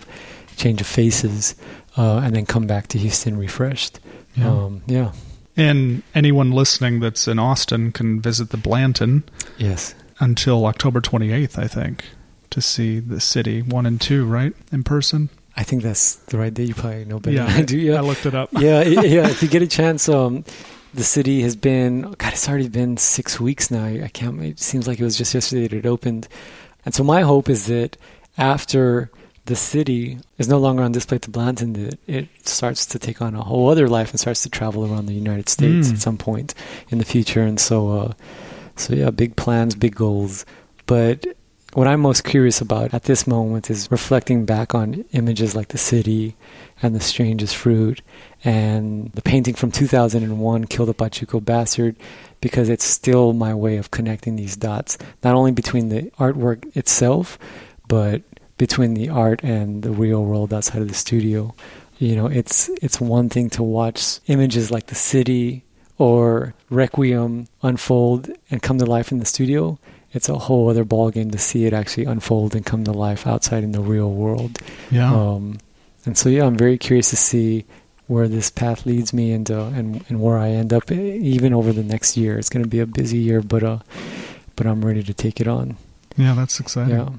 change of faces, uh, and then come back to Houston refreshed. Yeah. Um, yeah. And anyone listening that's in Austin can visit the Blanton Yes. until October 28th, I think, to see the city one and two, right? In person. I think that's the right day. You probably know better yeah, than I do. Yeah. I looked it up. yeah, yeah. If you get a chance, um, the city has been God. It's already been six weeks now. I can't. It seems like it was just yesterday that it opened, and so my hope is that after the city is no longer on display to Blanton, that it starts to take on a whole other life and starts to travel around the United States Mm. at some point in the future. And so, uh, so yeah, big plans, big goals. But what I'm most curious about at this moment is reflecting back on images like the city and the strangest fruit. And the painting from 2001 Kill the Pachuco Bastard because it's still my way of connecting these dots not only between the artwork itself but between the art and the real world outside of the studio. You know it's it's one thing to watch images like the city or Requiem unfold and come to life in the studio. It's a whole other ballgame to see it actually unfold and come to life outside in the real world. Yeah. um, and so, yeah, I'm very curious to see where this path leads me and uh, and and where I end up, e- even over the next year. It's going to be a busy year, but uh, but I'm ready to take it on. yeah, that's exciting. Yeah,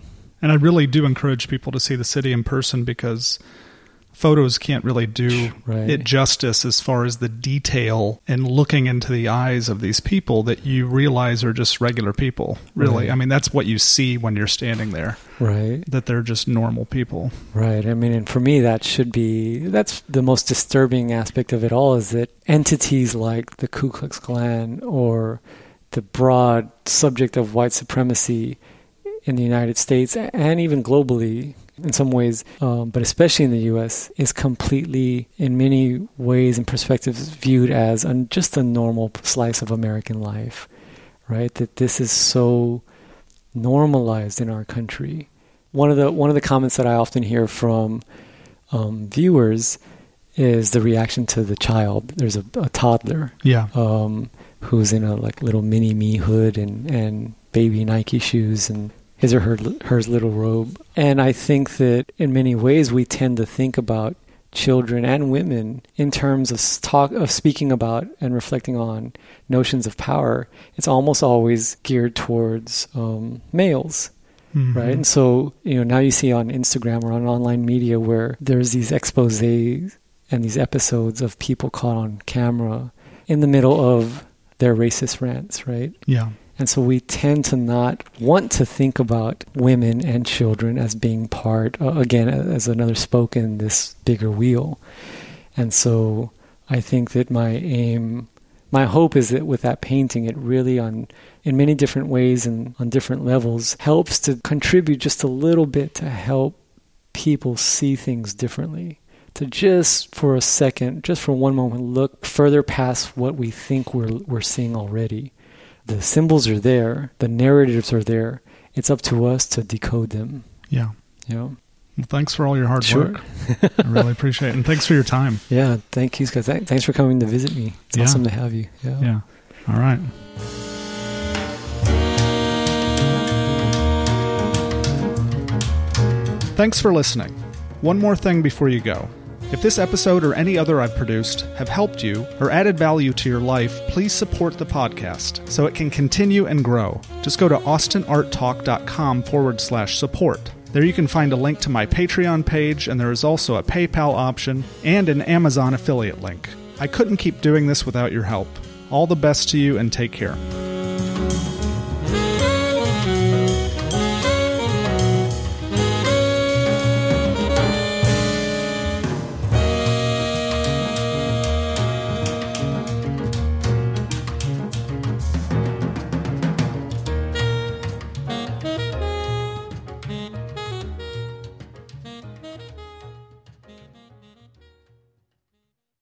And I really do encourage people to see the city in person because photos can't really do right. it justice as far as the detail and looking into the eyes of these people that you realize are just regular people. Really. Right. I mean, that's what you see when you're standing there, right, that they're just normal people. right. I mean, and for me, that should be that's the most disturbing aspect of it all is that entities like the Ku Klux Klan or the broad subject of white supremacy in the United States and even globally in some ways, um, but especially in the U.S., is completely, in many ways and perspectives, viewed as un- just a normal slice of American life, right? That this is so normalized in our country. One of the one of the comments that I often hear from um, viewers is the reaction to the child. There's a, a toddler Yeah. um, who's in a like little mini me hood and and baby Nike shoes and his or her hers little robe. And I think that in many ways we tend to think about children and women in terms of talk of speaking about and reflecting on notions of power. It's almost always geared towards um, males Mhm. right? And so, you know, now you see on Instagram or on online media where there's these exposés and these episodes of people caught on camera in the middle of their racist rants, right? Yeah. And so we tend to not want to think about women and children as being part, uh, again, as another spoke in this bigger wheel. And so I think that my aim, my hope is that with that painting, it really, on in many different ways and on different levels, helps to contribute just a little bit to help people see things differently. To just for a second, just for one moment, look further past what we think we're we're seeing already the symbols are there, the narratives are there. It's up to us to decode them. Yeah. You know? Well, thanks for all your hard Sure. work. I really appreciate it. And thanks for your time. Yeah, thank you. Th- Thanks for coming to visit me. It's Yeah. awesome to have you. Yeah. Yeah. All right. Thanks for listening. One more thing before you go. If this episode or any other I've produced have helped you or added value to your life, please support the podcast so it can continue and grow. Just go to austinarttalk.com forward slash support. There you can find a link to my Patreon page, and there is also a PayPal option and an Amazon affiliate link. I couldn't keep doing this without your help. All the best to you and take care.